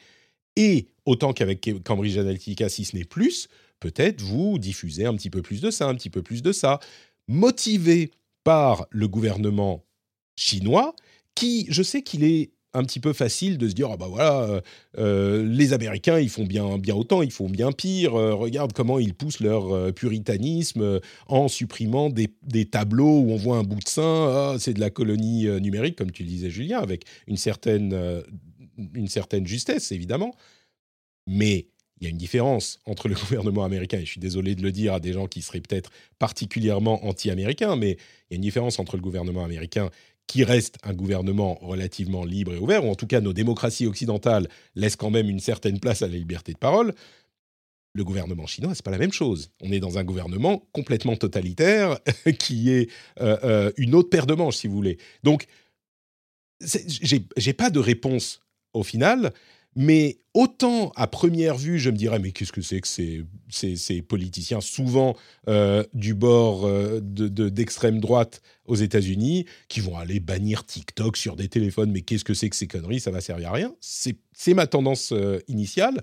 Et autant qu'avec Cambridge Analytica, si ce n'est plus, peut-être vous diffusez un petit peu plus de ça, un petit peu plus de ça, motivé par le gouvernement chinois, qui, je sais qu'il est un petit peu facile de se dire ah bah voilà euh, euh, les Américains ils font bien bien autant ils font bien pire euh, regarde comment ils poussent leur puritanisme en supprimant des, des, tableaux où on voit un bout de sein. Ah, c'est de la colonie numérique comme tu le disais Julien avec une certaine une certaine justesse évidemment mais il y a une différence entre le gouvernement américain, et je suis désolé de le dire à des gens qui seraient peut-être particulièrement anti-américains, mais il y a une différence entre le gouvernement américain qui reste un gouvernement relativement libre et ouvert, ou en tout cas nos démocraties occidentales laissent quand même une certaine place à la liberté de parole, le gouvernement chinois, c'est pas la même chose. On est dans un gouvernement complètement totalitaire qui est euh, euh, une autre paire de manches, si vous voulez. Donc, j'ai pas de réponse au final. Mais autant à première vue, je me dirais, mais qu'est-ce que c'est que ces, politiciens, souvent euh, du bord euh, d'extrême de, droite aux États-Unis, qui vont aller bannir TikTok sur des téléphones, mais qu'est-ce que c'est que ces conneries, ça va servir à rien. C'est ma tendance euh, initiale.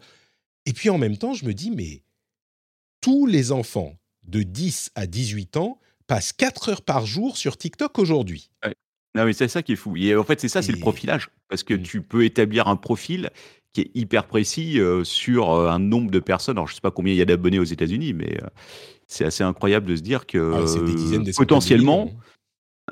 Et puis en même temps, je me dis, mais tous les enfants de 10 à 18 ans passent 4 heures par jour sur TikTok aujourd'hui. Non, mais c'est ça qui est fou. Et en fait, c'est ça, c'est le profilage. Parce que mmh. tu peux établir un profil qui est hyper précis euh, sur euh, un nombre de personnes. Alors, je ne sais pas combien il y a d'abonnés aux États-Unis, mais euh, c'est assez incroyable de se dire que ah, potentiellement,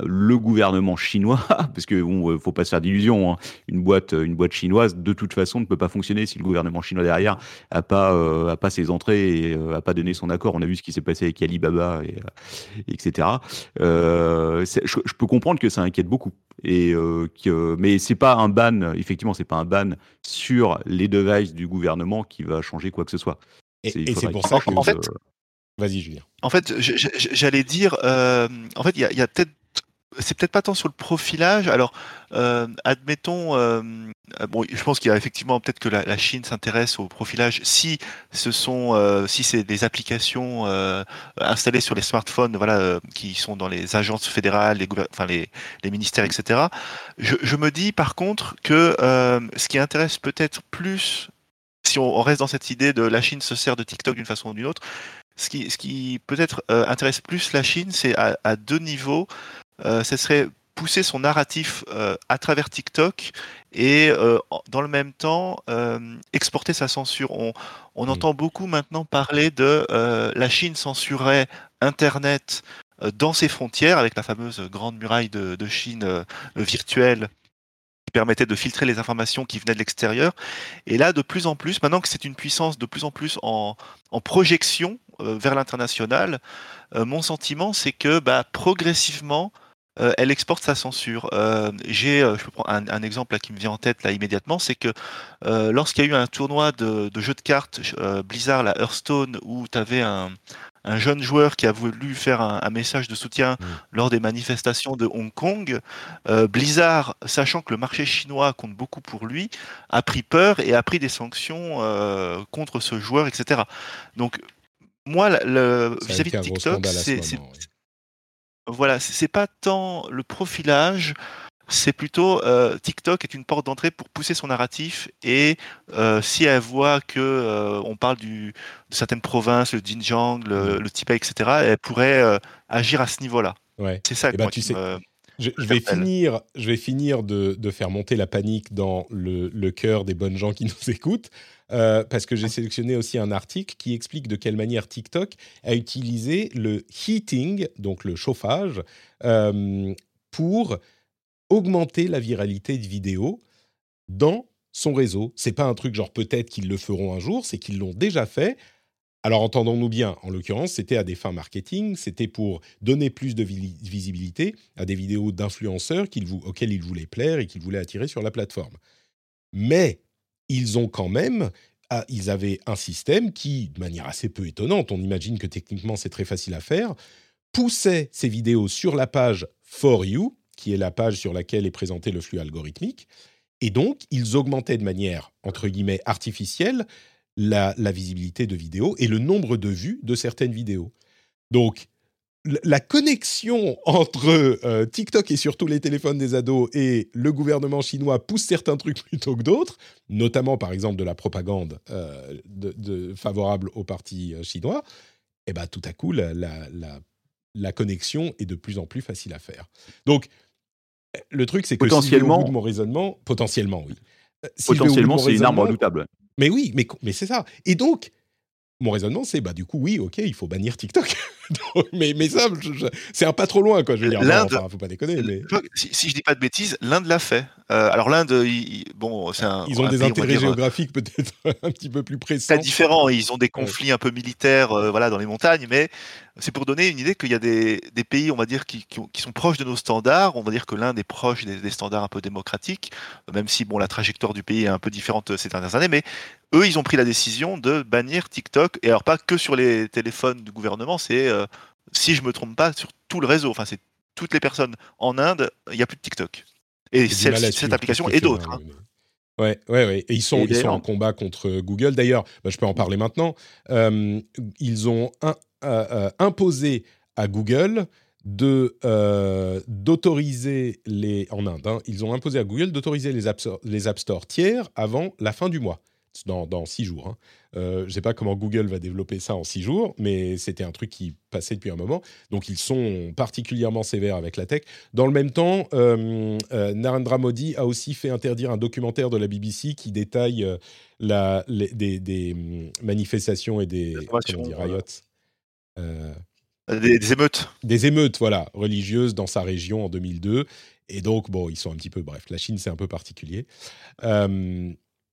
le gouvernement chinois, parce que bon, faut pas se faire d'illusions, hein. une boîte, une boîte chinoise, de toute façon, ne peut pas fonctionner si le gouvernement chinois derrière a pas, a pas ses entrées et a pas donné son accord. On a vu ce qui s'est passé avec Alibaba et etc. Je, je, peux comprendre que ça inquiète beaucoup et euh, que, mais c'est pas un ban, effectivement, c'est pas un ban sur les devices du gouvernement qui va changer quoi que ce soit. Et c'est pour ça que. En fait, Vas-y, Julien. En fait, j'allais dire, euh, en fait, il y a peut-être c'est peut-être pas tant sur le profilage. Alors, euh, admettons, euh, bon, je pense qu'il y a effectivement peut-être que la, Chine s'intéresse au profilage si ce sont, euh, si c'est des applications installées sur les smartphones, voilà, qui sont dans les agences fédérales, les, ministères, etc. Je, me dis par contre que ce qui intéresse peut-être plus, si on, reste dans cette idée de la Chine se sert de TikTok d'une façon ou d'une autre, ce qui, peut-être intéresse plus la Chine, c'est à, deux niveaux. Euh, ce serait pousser son narratif euh, à travers TikTok et euh, dans le même temps exporter sa censure. On, on entend beaucoup maintenant parler de la Chine censurerait Internet dans ses frontières avec la fameuse grande muraille de, de Chine virtuelle permettait de filtrer les informations qui venaient de l'extérieur. Et là, de plus en plus, maintenant que c'est une puissance de plus en plus en, projection euh, vers l'international, euh, mon sentiment, c'est que bah, progressivement, euh, elle exporte sa censure. J'ai, je peux prendre un, exemple là, qui me vient en tête là immédiatement, c'est que lorsqu'il y a eu un tournoi de, de jeux de cartes Blizzard, la Hearthstone, où tu avais un, un jeune joueur qui a voulu faire un, message de soutien mm. lors des manifestations de Hong Kong, euh, Blizzard, sachant que le marché chinois compte beaucoup pour lui, a pris peur et a pris des sanctions euh, contre ce joueur, etc. Donc, moi, vis-à-vis de TikTok, c'est voilà, c'est pas tant le profilage c'est plutôt euh, TikTok est une porte d'entrée pour pousser son narratif et euh, si elle voit que euh, on parle du, de certaines provinces, le Xinjiang, le, le Tibet, etc., elle pourrait agir à ce niveau-là. Ouais. C'est ça. Eh ben, tu sais, je, vais finir, je vais finir de, de, faire monter la panique dans le, le cœur des bonnes gens qui nous écoutent. Parce que j'ai sélectionné aussi un article qui explique de quelle manière TikTok a utilisé le heating, donc le chauffage, pour augmenter la viralité de vidéos dans son réseau. C'est pas un truc genre peut-être qu'ils le feront un jour, c'est qu'ils l'ont déjà fait. Alors entendons-nous bien, en l'occurrence, c'était à des fins marketing, c'était pour donner plus de visibilité à des vidéos d'influenceurs auxquels ils voulaient plaire et qu'ils voulaient attirer sur la plateforme. Mais ils ont quand même, ah, ils avaient un système qui, de manière assez peu étonnante, on imagine que techniquement c'est très facile à faire, poussait ces vidéos sur la page For You, qui est la page sur laquelle est présenté le flux algorithmique. Et donc, ils augmentaient de manière, entre guillemets, artificielle la, visibilité de vidéos et le nombre de vues de certaines vidéos. Donc, la connexion entre euh, TikTok et surtout les téléphones des ados et le gouvernement chinois pousse certains trucs plutôt que d'autres, notamment par exemple de la propagande euh, de, favorable au parti euh, chinois, et eh ben tout à coup la, la, la, connexion est de plus en plus facile à faire. Donc le truc, c'est que potentiellement, si au de mon raisonnement, potentiellement, oui. Potentiellement, c'est une arme redoutable. Mais oui, mais, mais c'est ça. Et donc, mon raisonnement, c'est bah du coup, oui, ok, il faut bannir TikTok. mais, mais ça, c'est un pas trop loin, quoi. Je veux dire, l'Inde, faut pas déconner. Mais... Si, si, je dis pas de bêtises, l'Inde l'a fait. Euh, alors l'Inde, bon, c'est un. Ils ont des intérêts géographiques peut-être un petit peu plus précis. C'est différent. Ils ont des conflits un peu militaires, euh, voilà, dans les montagnes, mais c'est pour donner une idée qu'il y a des, des, pays, on va dire, qui, qui, sont proches de nos standards. On va dire que l'Inde est proche des, des, standards un peu démocratiques, même si bon, la trajectoire du pays est un peu différente euh, ces dernières années, mais eux, ils ont pris la décision de bannir TikTok, et alors pas que sur les téléphones du gouvernement, c'est, si je me trompe pas, sur tout le réseau. Enfin, c'est toutes les personnes en Inde, il n'y a plus de TikTok. Et cette application et d'autres. Hein. Ouais, ouais, ouais. Et ils sont, ils sont en combat contre Google. D'ailleurs, bah, je peux en parler maintenant. Euh, ils ont euh, euh, imposé à Google de d'autoriser les en Inde. Hein, ils ont imposé à Google d'autoriser les les App Store tiers avant la fin du mois dans, six jours. Hein. Euh, je ne sais pas comment Google va développer ça en six jours, mais c'était un truc qui passait depuis un moment. Donc ils sont particulièrement sévères avec la tech. Dans le même temps, euh, euh, Narendra Modi a aussi fait interdire un documentaire de la BBC qui détaille la, des, manifestations et des riots. Des, émeutes. Des émeutes, voilà, religieuses dans sa région en 2002. Et donc, bon, ils sont un petit peu... Bref, la Chine, c'est un peu particulier.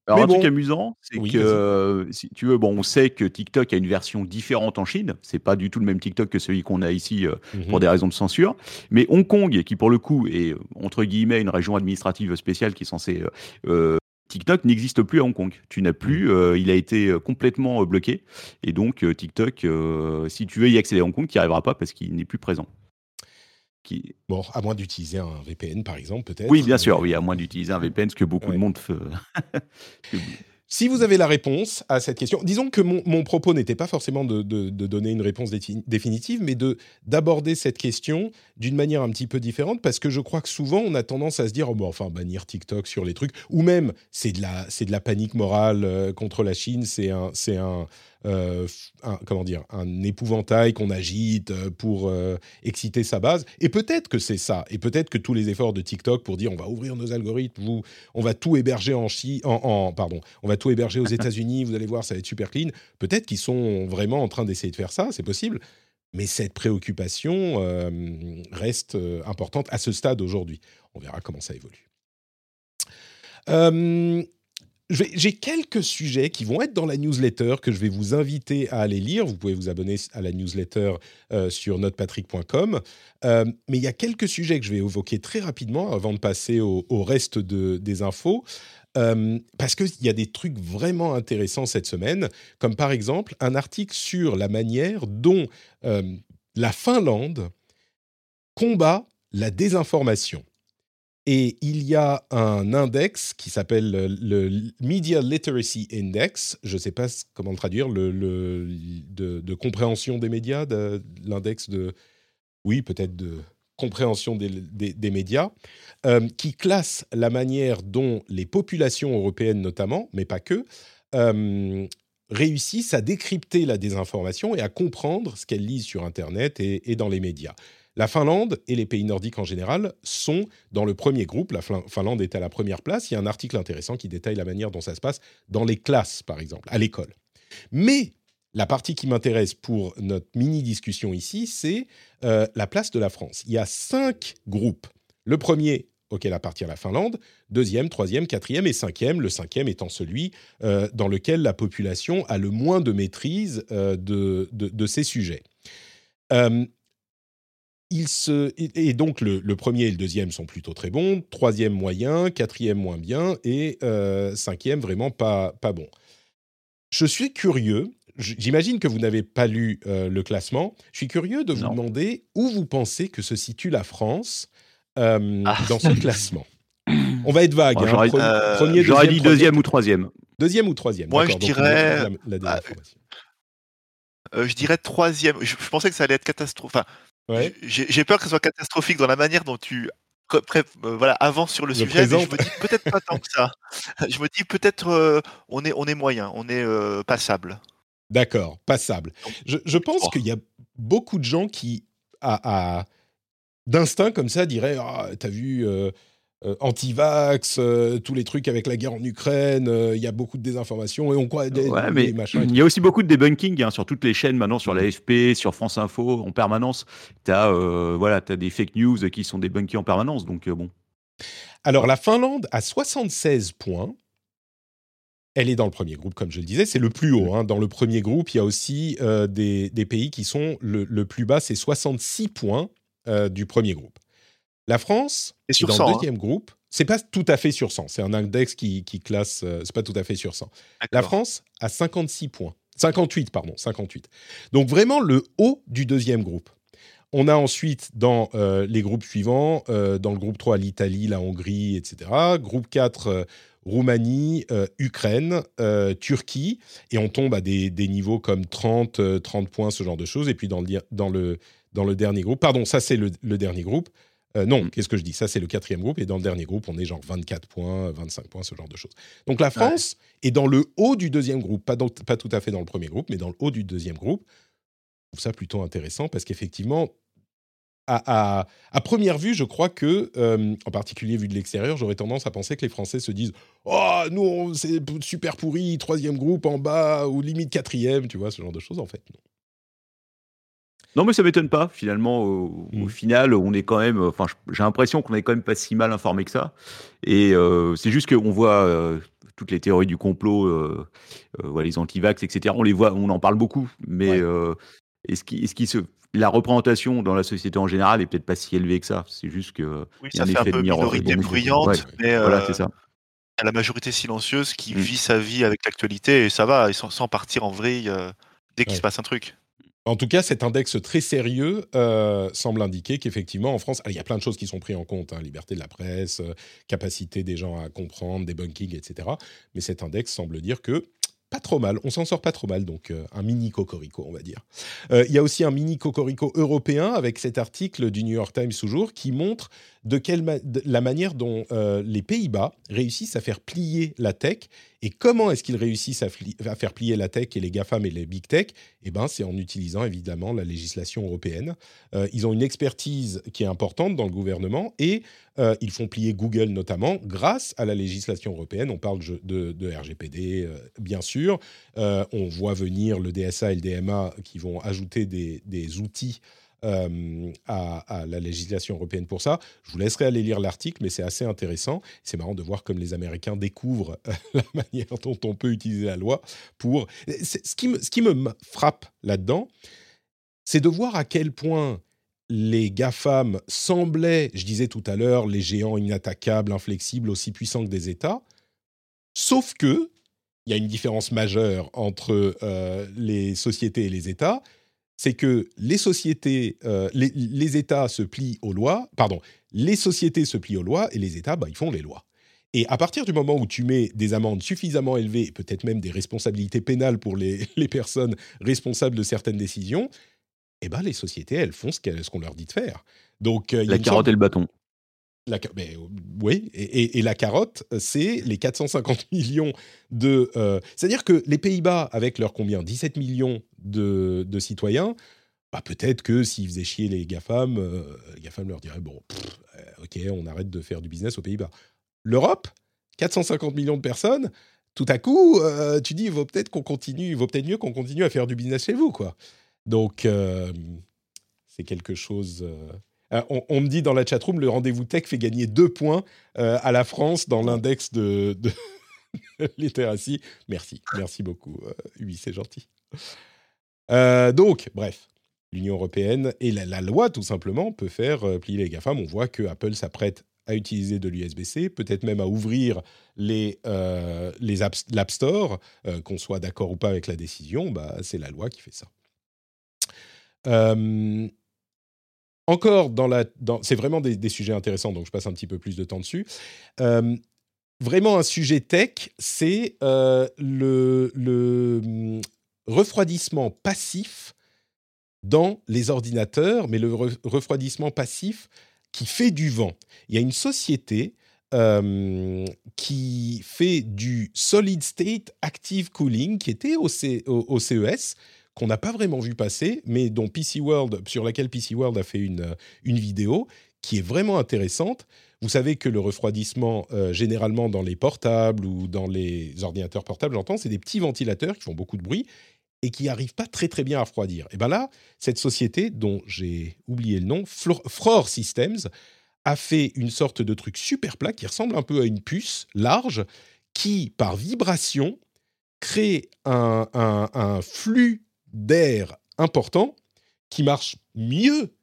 Alors, un truc amusant, c'est que si tu veux, bon, on sait que TikTok a une version différente en Chine. C'est pas du tout le même TikTok que celui qu'on a ici mmh pour des raisons de censure. Mais Hong Kong, qui pour le coup est entre guillemets une région administrative spéciale qui est censée TikTok n'existe plus à Hong Kong. Tu n'as plus, mmh. il a été complètement bloqué. Et donc, TikTok, si tu veux y accéder à Hong Kong, tu n'y arriveras pas parce qu'il n'est plus présent. Bon, à moins d'utiliser un VPN, par exemple, peut-être. Oui, bien sûr, oui, à moins d'utiliser un VPN, ce que beaucoup de monde fait. Si vous avez la réponse à cette question, disons que mon, propos n'était pas forcément de, donner une réponse définitive, mais de d'aborder cette question d'une manière un petit peu différente, parce que je crois que souvent on a tendance à se dire, oh, bon, enfin, bannir TikTok sur les trucs, ou même c'est de la c'est de la panique morale euh, contre la Chine, c'est un c'est un euh, un, comment dire, un épouvantail qu'on agite euh, pour euh, exciter sa base. Et peut-être que c'est ça. Et peut-être que tous les efforts de TikTok pour dire on va ouvrir nos algorithmes, vous, on va tout héberger en, Chine, en, pardon, on va tout héberger aux États-Unis. Vous allez voir, ça va être super clean. Peut-être qu'ils sont vraiment en train d'essayer de faire ça. C'est possible. Mais cette préoccupation reste importante à ce stade aujourd'hui. On verra comment ça évolue. J'ai quelques sujets qui vont être dans la newsletter que je vais vous inviter à aller lire. Vous pouvez vous abonner à la newsletter sur notepatrick.com. mais il y a quelques sujets que je vais évoquer très rapidement avant de passer au, reste des infos. parce qu'il y a des trucs vraiment intéressants cette semaine, comme par exemple un article sur la manière dont la Finlande combat la désinformation. Et il y a un index qui s'appelle le Media Literacy Index, je ne sais pas comment le traduire, le, de, compréhension des médias, l'index de, oui, peut-être de compréhension des, médias, euh, qui classe la manière dont les populations européennes notamment, mais pas que, euh, réussissent à décrypter la désinformation et à comprendre ce qu'elles lisent sur Internet et dans les médias. La Finlande et les pays nordiques en général sont dans le premier groupe. La Finlande est à la première place. Il y a un article intéressant qui détaille la manière dont ça se passe dans les classes, par exemple, à l'école. Mais la partie qui m'intéresse pour notre mini-discussion ici, c'est euh, la place de la France. Il y a cinq groupes. Le premier auquel appartient la Finlande, deuxième, troisième, quatrième et cinquième, le cinquième étant celui euh, dans lequel la population a le moins de maîtrise euh, de, de, ces sujets se, et donc le, premier et le deuxième sont plutôt très bons, troisième moyen, quatrième moins bien et euh, cinquième vraiment pas, pas bon. Je suis curieux, j'imagine que vous n'avez pas lu euh, le classement, je suis curieux de vous demander où vous pensez que se situe la France euh, ah. dans ce classement. On va être vague. Hein. J'aurais dit deuxième ou troisième. Deuxième ou troisième. Moi, je dirais. Bah, je dirais troisième. Je, pensais que ça allait être J'ai peur que ce soit catastrophique dans la manière dont tu euh, voilà, avance sur le, sujet, mais je me dis peut-être pas tant que ça. Je me dis peut-être euh, on, est, on est moyen, on est euh, passable. D'accord, passable. Je, pense qu'il y a beaucoup de gens qui, à, d'instinct comme ça, diraient ah, T'as vu euh, anti-vax, euh, tous les trucs avec la guerre en Ukraine, euh, il y a beaucoup de désinformation et on croit des, mais Il y a aussi beaucoup de debunking hein, sur toutes les chaînes maintenant, sur l'AFP, sur France Info, en permanence. Tu as, voilà, as des fake news qui sont débunkées en permanence, donc bon. Alors la Finlande a 76 points. Elle est dans le premier groupe, comme je le disais, c'est le plus haut. Hein. Dans le premier groupe, il y a aussi des, des, pays qui sont le, le plus bas, c'est 66 points du premier groupe. La France est sur dans le hein. deuxième groupe. C'est pas tout à fait sur 100. C'est un index qui, classe. Ce euh, c'est pas tout à fait sur 100. La France a 56 points. 58, pardon, 58. Donc vraiment le haut du deuxième groupe. On a ensuite dans euh, les groupes suivants, euh, dans le groupe 3, l'Italie, la Hongrie, etc. Groupe 4, Roumanie, Ukraine, Turquie. Et on tombe à des, niveaux comme 30, 30 points, ce genre de choses. Et puis dans le, dans le, dans le dernier groupe, pardon, ça c'est le, dernier groupe. Euh, non, mm. qu'est-ce que je dis? Ça, c'est le quatrième groupe. Et dans le dernier groupe, on est genre 24 points, 25 points, ce genre de choses. Donc la France est dans le haut du deuxième groupe. Pas, pas tout à fait dans le premier groupe, mais dans le haut du deuxième groupe. Je trouve ça plutôt intéressant parce qu'effectivement, à, première vue, je crois que, euh, en particulier vu de l'extérieur, j'aurais tendance à penser que les Français se disent Oh, nous, c'est super pourri, troisième groupe en bas, ou limite quatrième, tu vois, ce genre de choses, en fait. Non. Non, mais ça m'étonne pas. Finalement, au, mmh. final, on est quand même. Enfin, j'ai l'impression qu'on est quand même pas si mal informé que ça. Et euh, c'est juste qu'on voit euh, toutes les théories du complot, euh, les anti-vax, etc. On les voit, on en parle beaucoup. Mais est-ce qui, est-ce qui se, la représentation dans la société en général est peut-être pas si élevée que ça. C'est juste que. Oui, ça fait un peu minorité bruyante, mais voilà, c'est ça. La majorité silencieuse qui mmh. vit sa vie avec l'actualité et ça va, sans, sans partir en vrille dès qu'il se passe un truc. En tout cas, cet index très sérieux euh, semble indiquer qu'effectivement, en France, il y a plein de choses qui sont prises en compte, hein, liberté de la presse, euh, capacité des gens à comprendre, debunking, etc. Mais cet index semble dire que pas trop mal, on s'en sort pas trop mal, donc euh, un mini cocorico, on va dire. Il y a aussi un mini cocorico européen avec cet article du New York Times toujours qui montre de quelle la manière dont les Pays-Bas réussissent à faire plier la tech et comment est-ce qu'ils réussissent à, faire plier la tech et les GAFAM et les big tech? Eh ben, c'est en utilisant évidemment la législation européenne. Euh, ils ont une expertise qui est importante dans le gouvernement et euh, ils font plier Google notamment grâce à la législation européenne. On parle de, RGPD, euh, bien sûr. on voit venir le DSA et le DMA qui vont ajouter des, outils à, la législation européenne pour ça. Je vous laisserai aller lire l'article, mais c'est assez intéressant. C'est marrant de voir comme les Américains découvrent la manière dont on peut utiliser la loi pour... Ce qui, me, ce qui me frappe là-dedans, c'est de voir à quel point les GAFAM semblaient, je disais tout à l'heure, les géants inattaquables, inflexibles, aussi puissants que des États, sauf que il y a une différence majeure entre euh, les sociétés et les États, c'est que les sociétés, euh, les, États se plient aux lois, pardon, les sociétés se plient aux lois et les États, bah, ils font les lois. Et à partir du moment où tu mets des amendes suffisamment élevées, peut-être même des responsabilités pénales pour les, les personnes responsables de certaines décisions, eh ben, les sociétés, elles font ce qu'on leur dit de faire. Donc, euh, la carotte et le bâton. La, euh, oui, et, la carotte, c'est les 450 millions de. Euh, c'est-à-dire que les Pays-Bas, avec leurs combien 17 millions de, citoyens, bah, peut-être que s'ils faisaient chier les GAFAM, les GAFAM leur diraient bon, ok, on arrête de faire du business aux Pays-Bas. L'Europe, 450 millions de personnes, tout à coup, tu dis, il vaut peut-être qu'on continue, il vaut peut-être mieux qu'on continue à faire du business chez vous, quoi. Donc, euh, c'est quelque chose. Euh, euh, on, me dit dans la chatroom, le rendez-vous tech fait gagner deux points à la France dans l'index de, littératie. Merci, merci beaucoup. oui, c'est gentil. donc, bref, l'Union européenne et la, loi, tout simplement, peut faire plier les GAFAM. On voit que Apple s'apprête à utiliser de l'USB-C, peut-être même à ouvrir les, les l'App Store, qu'on soit d'accord ou pas avec la décision, bah, c'est la loi qui fait ça encore dans la, c'est vraiment des, sujets intéressants, donc je passe un petit peu plus de temps dessus. vraiment un sujet tech, c'est le, le mmh, refroidissement passif dans les ordinateurs, mais le refroidissement passif qui fait du vent. Il y a une société qui fait du solid state active cooling qui était au, au CES qu'on n'a pas vraiment vu passer, mais dont PC World, sur laquelle PC World a fait une, euh, une vidéo qui est vraiment intéressante. Vous savez que le refroidissement, euh, généralement dans les portables ou dans les ordinateurs portables, j'entends, c'est des petits ventilateurs qui font beaucoup de bruit et qui n'arrivent pas très très bien à refroidir. Et bien là, cette société, dont j'ai oublié le nom, Frore Systems, a fait une sorte de truc super plat qui ressemble un peu à une puce large qui, par vibration, crée un, un, un flux d'air important qui marche mieux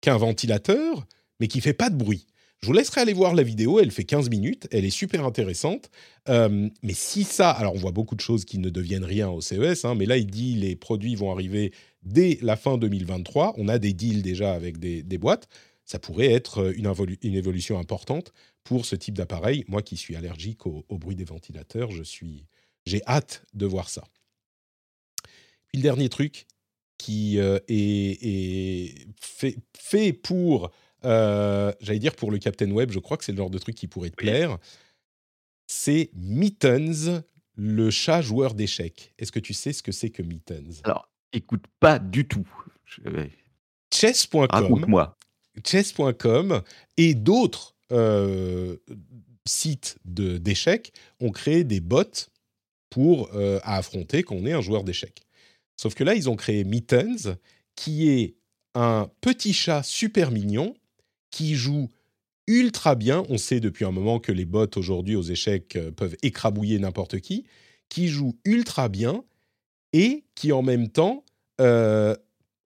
qu'un ventilateur, mais qui fait pas de bruit. Je vous laisserai aller voir la vidéo, elle fait 15 minutes, elle est super intéressante. Euh, mais si ça, alors on voit beaucoup de choses qui ne deviennent rien au CES, hein, mais là il dit les produits vont arriver dès la fin 2023. On a des deals déjà avec des, boîtes. Ça pourrait être une, une, évolution importante pour ce type d'appareil. Moi qui suis allergique au, au bruit des ventilateurs, je suis, j'ai hâte de voir ça. Puis le dernier truc qui euh, est, fait, fait, pour, euh, j'allais dire pour le Captain Web, je crois que c'est le genre de truc qui pourrait te plaire, c'est Mittens, le chat joueur d'échecs. Est-ce que tu sais ce que c'est que Mittens? Alors, écoute, pas du tout. Chess.com Chess.com et d'autres euh, sites d'échecs ont créé des bots pour à affronter qu'on est un joueur d'échecs. Sauf que là, ils ont créé Mittens, qui est un petit chat super mignon qui joue ultra bien. On sait depuis un moment que les bots aujourd'hui aux échecs euh, peuvent écrabouiller n'importe qui, qui joue ultra bien et qui en même temps, euh,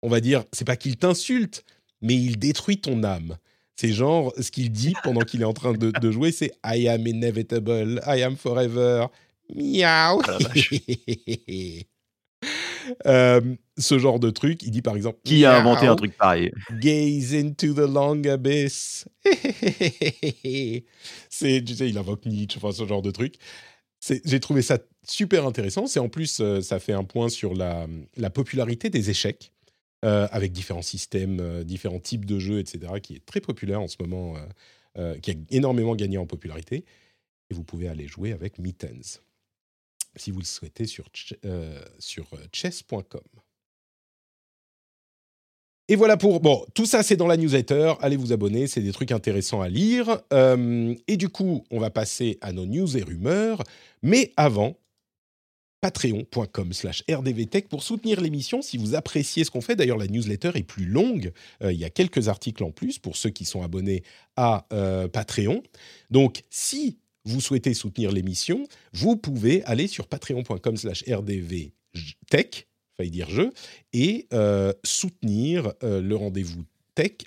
on va dire, c'est pas qu'il t'insulte, mais il détruit ton âme. C'est genre, ce qu'il dit pendant qu'il est en train de, de jouer, c'est I am inevitable, I am forever, miaou. Euh, ce genre de truc. Il dit par exemple Qui a inventé un truc pareil Gaze into the long abyss. c'est, tu sais, il invoque Nietzsche, enfin, ce genre de truc. J'ai trouvé ça super intéressant. C'est en plus, euh, ça fait un point sur la, la popularité des échecs. Euh, avec différents systèmes, différents types de jeux, etc., qui est très populaire en ce moment, qui a énormément gagné en popularité. Et vous pouvez aller jouer avec Mittens si vous le souhaitez, sur, euh, sur euh, chess.com. Et voilà pour... Bon, tout ça, c'est dans la newsletter. Allez vous abonner, c'est des trucs intéressants à lire. Euh, et du coup, on va passer à nos news et rumeurs. Mais avant, patreon.com slash rdvtech pour soutenir l'émission si vous appréciez ce qu'on fait. D'ailleurs, la newsletter est plus longue. Il y a quelques articles en plus pour ceux qui sont abonnés à Patreon. Donc, si vous souhaitez soutenir l'émission, vous pouvez aller sur patreon.com slash rdvtech, failli dire je, et euh, soutenir le rendez-vous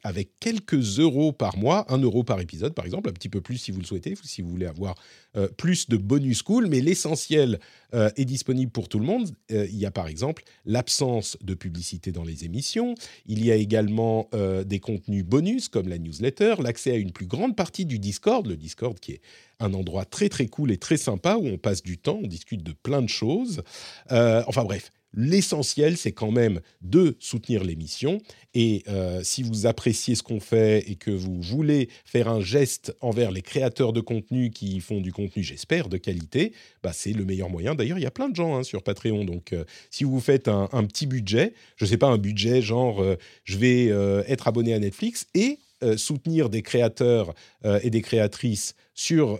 avec quelques euros par mois, un euro par épisode par exemple, un petit peu plus si vous le souhaitez, si vous voulez avoir euh, plus de bonus cool, mais l'essentiel euh, est disponible pour tout le monde. Euh, il y a par exemple l'absence de publicité dans les émissions, il y a également des contenus bonus comme la newsletter, l'accès à une plus grande partie du Discord, le Discord qui est un endroit très très cool et très sympa où on passe du temps, on discute de plein de choses. enfin bref, L'essentiel, c'est quand même de soutenir l'émission. Et euh, si vous appréciez ce qu'on fait et que vous voulez faire un geste envers les créateurs de contenu qui font du contenu, j'espère, de qualité, bah, c'est le meilleur moyen. D'ailleurs, il y a plein de gens hein, sur Patreon. Donc, euh, si vous faites un, petit budget, je ne sais pas, un budget genre, euh, je vais être abonné à Netflix et soutenir des créateurs et des créatrices sur,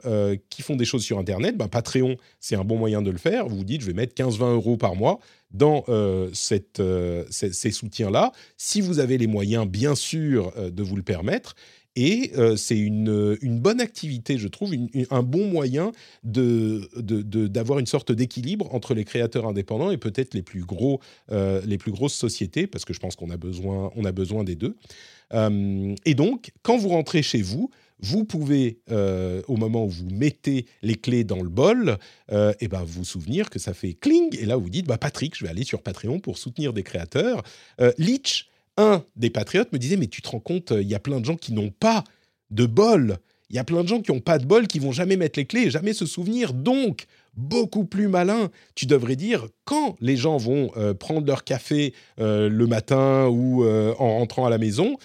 qui font des choses sur Internet, bah, Patreon, c'est un bon moyen de le faire. Vous vous dites, je vais mettre 15-20 euros par mois dans euh, euh, ces, soutiens-là, si vous avez les moyens, bien sûr, euh, de vous le permettre. Et c'est une, bonne activité, je trouve, un bon moyen d'avoir de, de, une sorte d'équilibre entre les créateurs indépendants et peut-être les, plus les plus grosses sociétés, parce que je pense qu'on a a besoin des deux. Et donc, quand vous rentrez chez vous, vous pouvez, euh, au moment où vous mettez les clés dans le bol, euh, et ben vous souvenir que ça fait cling, et là vous dites, bah, Patrick, je vais aller sur Patreon pour soutenir des créateurs. Euh, Leech, un des patriotes, me disait, mais tu te rends compte, il y a plein de gens qui n'ont pas de bol. Il y a plein de gens qui n'ont pas de bol, qui vont jamais mettre les clés et jamais se souvenir. Donc, beaucoup plus malin, tu devrais dire quand les gens vont prendre leur café le matin ou en rentrant à la maison,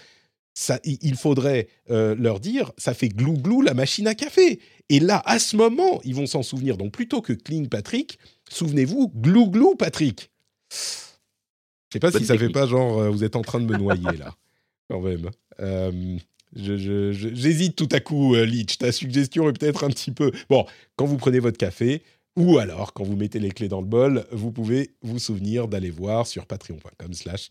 il faudrait euh, leur dire, ça fait glou-glou la machine à café. Et là, à ce moment, ils vont s'en souvenir. Donc plutôt que Kling Patrick, souvenez-vous, glou-glou Patrick. Je sais pas si ça fait pas genre, euh, vous êtes en train de me noyer là, quand même. Euh, j'hésite tout à coup, Leach. Ta suggestion est peut-être un petit peu... Bon, quand vous prenez votre café, ou alors, quand vous mettez les clés dans le bol, vous pouvez vous souvenir d'aller voir sur patreon.com slash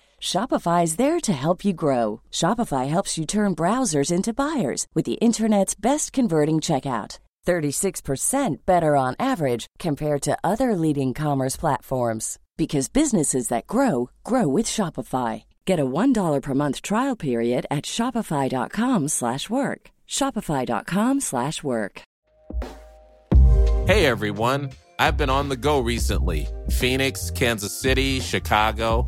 Shopify is there to help you grow. Shopify helps you turn browsers into buyers with the internet's best converting checkout. 36% better on average compared to other leading commerce platforms because businesses that grow grow with Shopify. Get a $1 per month trial period at shopify.com/work. shopify.com/work. Hey everyone, I've been on the go recently. Phoenix, Kansas City, Chicago.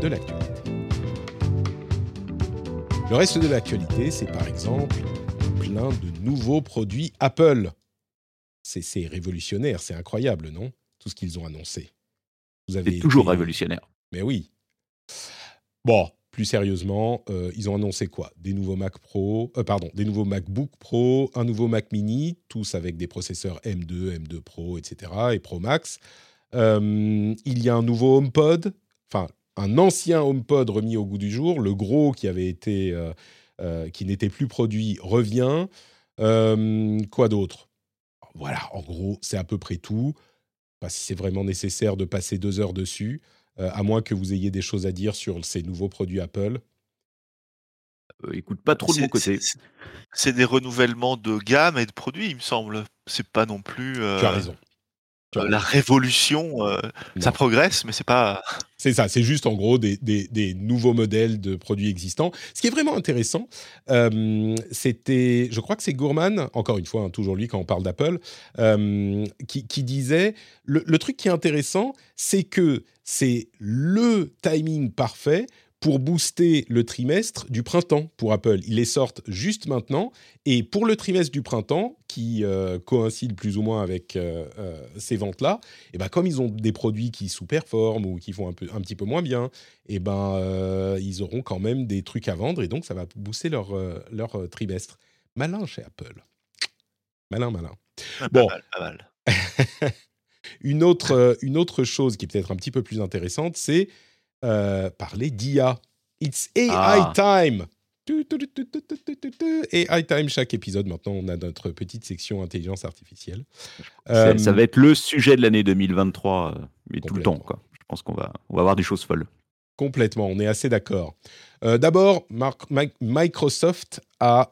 de l'actualité. Le reste de l'actualité, c'est par exemple plein de nouveaux produits Apple. C'est révolutionnaire, c'est incroyable, non? Tout ce qu'ils ont annoncé. C'est toujours révolutionnaire. Mais oui. Bon, plus sérieusement, euh, ils ont annoncé quoi? Des nouveaux Mac Pro, euh, pardon, des nouveaux MacBook Pro, un nouveau Mac Mini, tous avec des processeurs M2, M2 Pro, etc. et Pro Max. Euh, il y a un nouveau HomePod, enfin un ancien HomePod remis au goût du jour, le gros qui avait été euh, qui n'était plus produit revient. Euh, quoi d'autre? Voilà, en gros, c'est à peu près tout. Pas si c'est vraiment nécessaire de passer deux heures dessus, euh, à moins que vous ayez des choses à dire sur ces nouveaux produits Apple. écoute, pas trop de mon côté. C'est des renouvellements de gamme et de produits, il me semble. C'est pas non plus. Tu as raison. La révolution, euh, ça progresse, mais c'est pas. C'est ça, c'est juste en gros des, des, nouveaux modèles de produits existants. Ce qui est vraiment intéressant, euh, c'était, je crois que c'est Gourman, encore une fois, hein, toujours lui quand on parle d'Apple, euh, qui, qui, disait le, le truc qui est intéressant, c'est que c'est le timing parfait pour booster le trimestre du printemps pour Apple. Ils les sortent juste maintenant. Et pour le trimestre du printemps, qui euh, coïncide plus ou moins avec euh, euh, ces ventes-là, et eh ben comme ils ont des produits qui sous-performent ou qui font un, peu, un petit peu moins bien, et eh ben, ils auront quand même des trucs à vendre. Et donc, ça va booster leur, leur trimestre. Malin chez Apple. Malin, malin. bon. Pas mal, pas mal. une, autre, une autre chose qui est peut-être un petit peu plus intéressante, c'est euh, parler d'IA. It's AI ah. time. AI time chaque épisode. Maintenant, on a notre petite section intelligence artificielle. Ça, euh, va être le sujet de l'année 2023, euh, mais tout le temps. Quoi. Je pense qu'on va, on va avoir des choses folles. Complètement, on est assez d'accord. D'abord, Microsoft a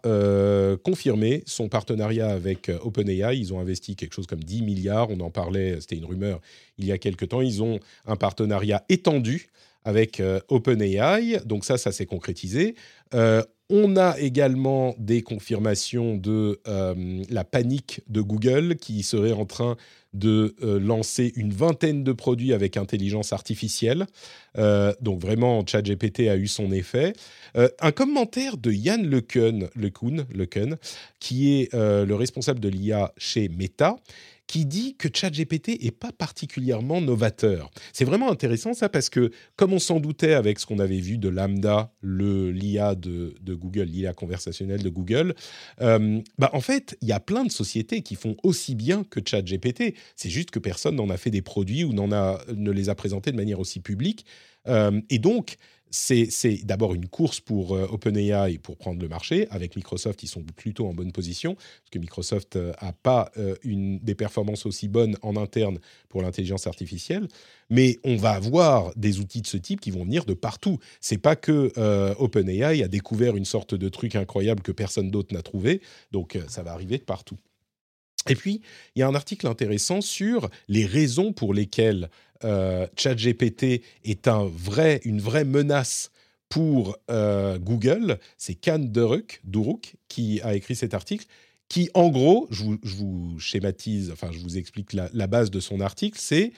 confirmé son partenariat avec OpenAI. Ils ont investi quelque chose comme 10 milliards. On en parlait, c'était une rumeur il y a quelque temps. Ils ont un partenariat étendu avec euh, OpenAI. Donc ça, ça s'est concrétisé. Euh, on a également des confirmations de euh, la panique de Google qui serait en train de lancer une vingtaine de produits avec intelligence artificielle. donc vraiment, ChatGPT a eu son effet. un commentaire de Yann LeCun, LeCun, qui est le responsable de l'IA chez Meta, qui dit que ChatGPT est pas particulièrement novateur. C'est vraiment intéressant ça parce que comme on s'en doutait avec ce qu'on avait vu de Lambda, le l'IA de, Google, l'IA conversationnelle de Google, euh, bah en fait il y a plein de sociétés qui font aussi bien que ChatGPT. C'est juste que personne n'en a fait des produits ou n'en a ne les a présentés de manière aussi publique. Euh, et donc c'est d'abord une course pour euh, OpenAI pour prendre le marché. Avec Microsoft, ils sont plutôt en bonne position, parce que Microsoft n'a euh, pas euh, une, des performances aussi bonnes en interne pour l'intelligence artificielle. Mais on va avoir des outils de ce type qui vont venir de partout. C'est pas que OpenAI a découvert une sorte de truc incroyable que personne d'autre n'a trouvé, donc ça va arriver de partout. Et puis, il y a un article intéressant sur les raisons pour lesquelles euh, ChatGPT est un vrai, une vraie menace pour euh, Google. C'est Duruk, Duruk qui a écrit cet article, qui, en gros, je vous, schématise, enfin, je vous explique la, la base de son article, c'est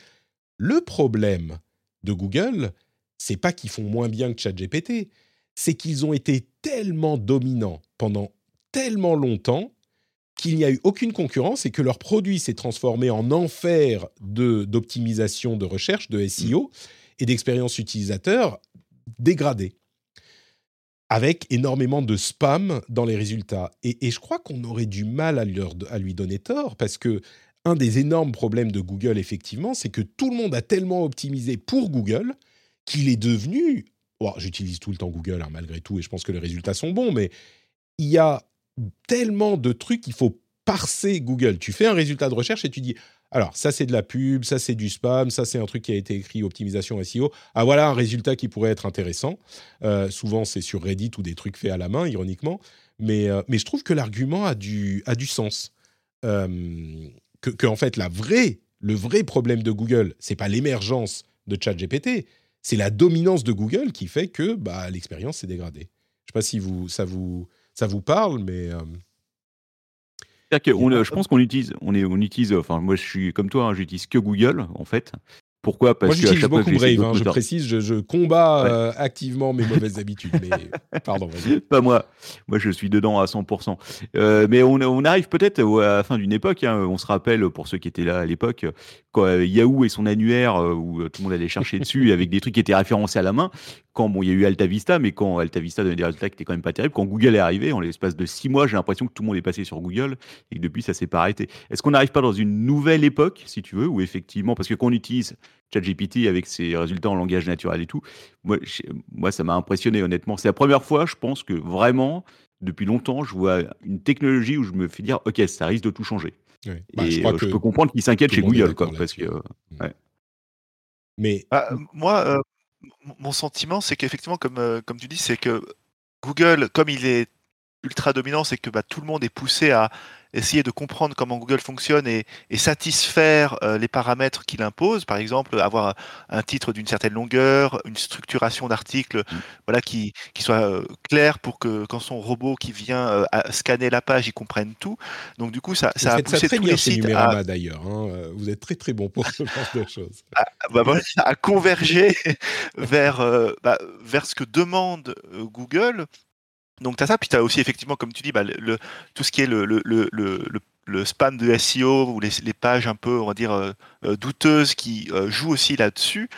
le problème de Google, c'est pas qu'ils font moins bien que ChatGPT, c'est qu'ils ont été tellement dominants pendant tellement longtemps qu'il n'y a eu aucune concurrence et que leur produit s'est transformé en enfer d'optimisation de, recherche, de SEO et d'expérience utilisateur dégradée, avec énormément de spam dans les résultats. Et, je crois qu'on aurait du mal à, à lui donner tort, parce que un des énormes problèmes de Google, effectivement, c'est que tout le monde a tellement optimisé pour Google qu'il est devenu... J'utilise tout le temps Google, hein, malgré tout, et je pense que les résultats sont bons, mais il y a tellement de trucs qu'il faut parser Google. Tu fais un résultat de recherche et tu dis alors, ça c'est de la pub, ça c'est du spam, ça c'est un truc qui a été écrit optimisation SEO. Ah voilà un résultat qui pourrait être intéressant. Euh, souvent c'est sur Reddit ou des trucs faits à la main, ironiquement. Mais, euh, mais je trouve que l'argument a du, a du sens. Euh, que, en fait la vraie, le vrai problème de Google, c'est pas l'émergence de ChatGPT, c'est la dominance de Google qui fait que bah, l'expérience s'est dégradée. Je sais pas si vous, ça vous ça vous parle, mais. Euh, je pense qu'on utilise, on, est, on utilise, enfin moi je suis comme toi, hein, j'utilise que Google en fait. Pourquoi Parce Moi, j'utilise beaucoup Brave, hein, je précise, je, je combats euh, activement mes mauvaises habitudes. Mais pardon, vas-y. Pas moi. Moi, je suis dedans à 100%. Euh, mais on, on arrive peut-être à la fin d'une époque. Hein. On se rappelle, pour ceux qui étaient là à l'époque, quand euh, Yahoo et son annuaire, où tout le monde allait chercher dessus, avec des trucs qui étaient référencés à la main. Quand, bon, il y a eu Alta Vista, mais quand Alta Vista donnait des résultats qui étaient quand même pas terribles, quand Google est arrivé, en l'espace de six mois, j'ai l'impression que tout le monde est passé sur Google et que depuis, ça s'est pas arrêté. Est-ce qu'on n'arrive pas dans une nouvelle époque, si tu veux, où effectivement, parce que qu'on utilise ChatGPT avec ses résultats en langage naturel et tout. Moi, moi ça m'a impressionné honnêtement. C'est la première fois, je pense que vraiment, depuis longtemps, je vois une technologie où je me fais dire, ok, ça risque de tout changer. Bah, et je, euh, peux comprendre qu'ils s'inquiètent chez Google, quoi, parce que. Mm. Mais bah, moi, euh, mon sentiment, c'est qu'effectivement, comme, euh, comme tu dis, c'est que Google, comme il est ultra dominant, c'est que bah, tout le monde est poussé à essayer de comprendre comment Google fonctionne et, satisfaire euh, les paramètres qu'il impose, par exemple avoir un titre d'une certaine longueur, une structuration d'article mm. voilà, qui, qui soit euh, claire pour que quand son robot qui vient euh, scanner la page, il comprenne tout. Donc du coup, ça, ça a poussé très tous les sites à... d'ailleurs. Hein. Vous êtes très très bon pour ce genre de choses. À, bah, à converger vers, bah, vers ce que demande Google donc tu as ça, puis tu as aussi effectivement, comme tu dis, bah, le, tout ce qui est le, spam de SEO ou les, les, pages un peu, on va dire, euh, euh, douteuses qui euh, jouent aussi là-dessus.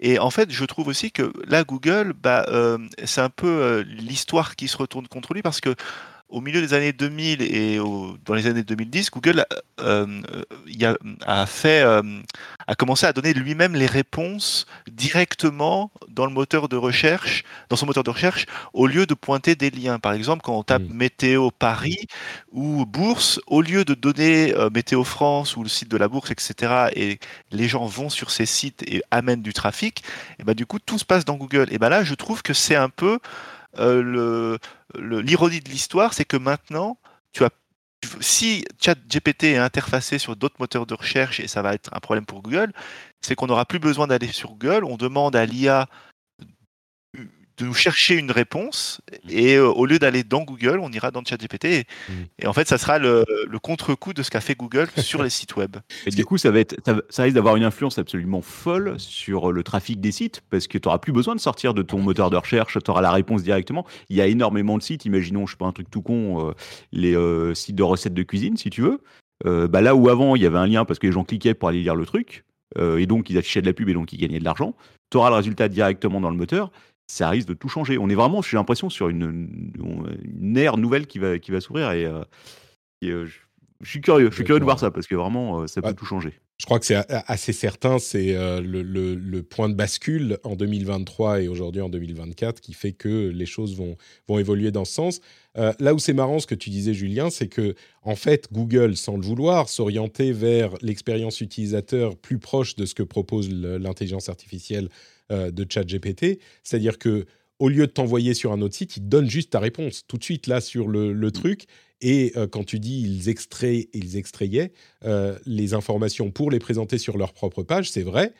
Et en fait, je trouve aussi que là, Google, bah, c'est un peu l'histoire qui se retourne contre lui parce que au milieu des années 2000 et dans les années 2010, Google euh, euh, a, fait, euh, a commencé à donner lui-même les réponses directement dans le moteur de recherche, dans son moteur de recherche, au lieu de pointer des liens. Par exemple, quand on tape météo Paris ou bourse, au lieu de donner météo France ou le site de la bourse, etc., et les gens vont sur ces sites et amènent du trafic, et ben du coup tout se passe dans Google. Et ben là, je trouve que c'est un peu le l'ironie de l'histoire, c'est que maintenant, tu as si ChatGPT est interfacé sur d'autres moteurs de recherche et ça va être un problème pour Google, c'est qu'on n'aura plus besoin d'aller sur Google. On demande à l'IA de nous chercher une réponse et euh, au lieu d'aller dans Google, on ira dans ChatGPT et, mmh. et en fait, ça sera le, contre-coup de ce qu'a fait Google sur les sites web. Et du coup, ça va être, ça, risque d'avoir une influence absolument folle sur le trafic des sites parce que tu n'auras plus besoin de sortir de ton moteur de recherche, tu auras la réponse directement. Il y a énormément de sites, imaginons, je sais pas un truc tout con, euh, les euh, sites de recettes de cuisine, si tu veux. bah là où avant il y avait un lien parce que les gens cliquaient pour aller lire le truc et donc ils affichaient de la pub et donc ils gagnaient de l'argent, tu auras le résultat directement dans le moteur ça risque de tout changer. On est vraiment, j'ai l'impression, sur une, une, ère nouvelle qui va, qui va s'ouvrir et, euh, euh, je suis curieux, je suis curieux de voir ça parce que vraiment, euh, ça peut tout changer. Je crois que c'est assez certain, c'est le, le, point de bascule en 2023 et aujourd'hui en 2024 qui fait que les choses vont, vont évoluer dans ce sens. là où c'est marrant ce que tu disais, Julien, c'est que en fait, Google, sans le vouloir, s'orienter vers l'expérience utilisateur plus proche de ce que propose l'intelligence artificielle euh, de ChatGPT. C'est-à-dire que au lieu de t'envoyer sur un autre site, il te donne juste ta réponse tout de suite là sur le, mm. truc. Et euh, quand tu dis ils, extraient, ils extrayaient euh, les informations pour les présenter sur leur propre page, c'est vrai.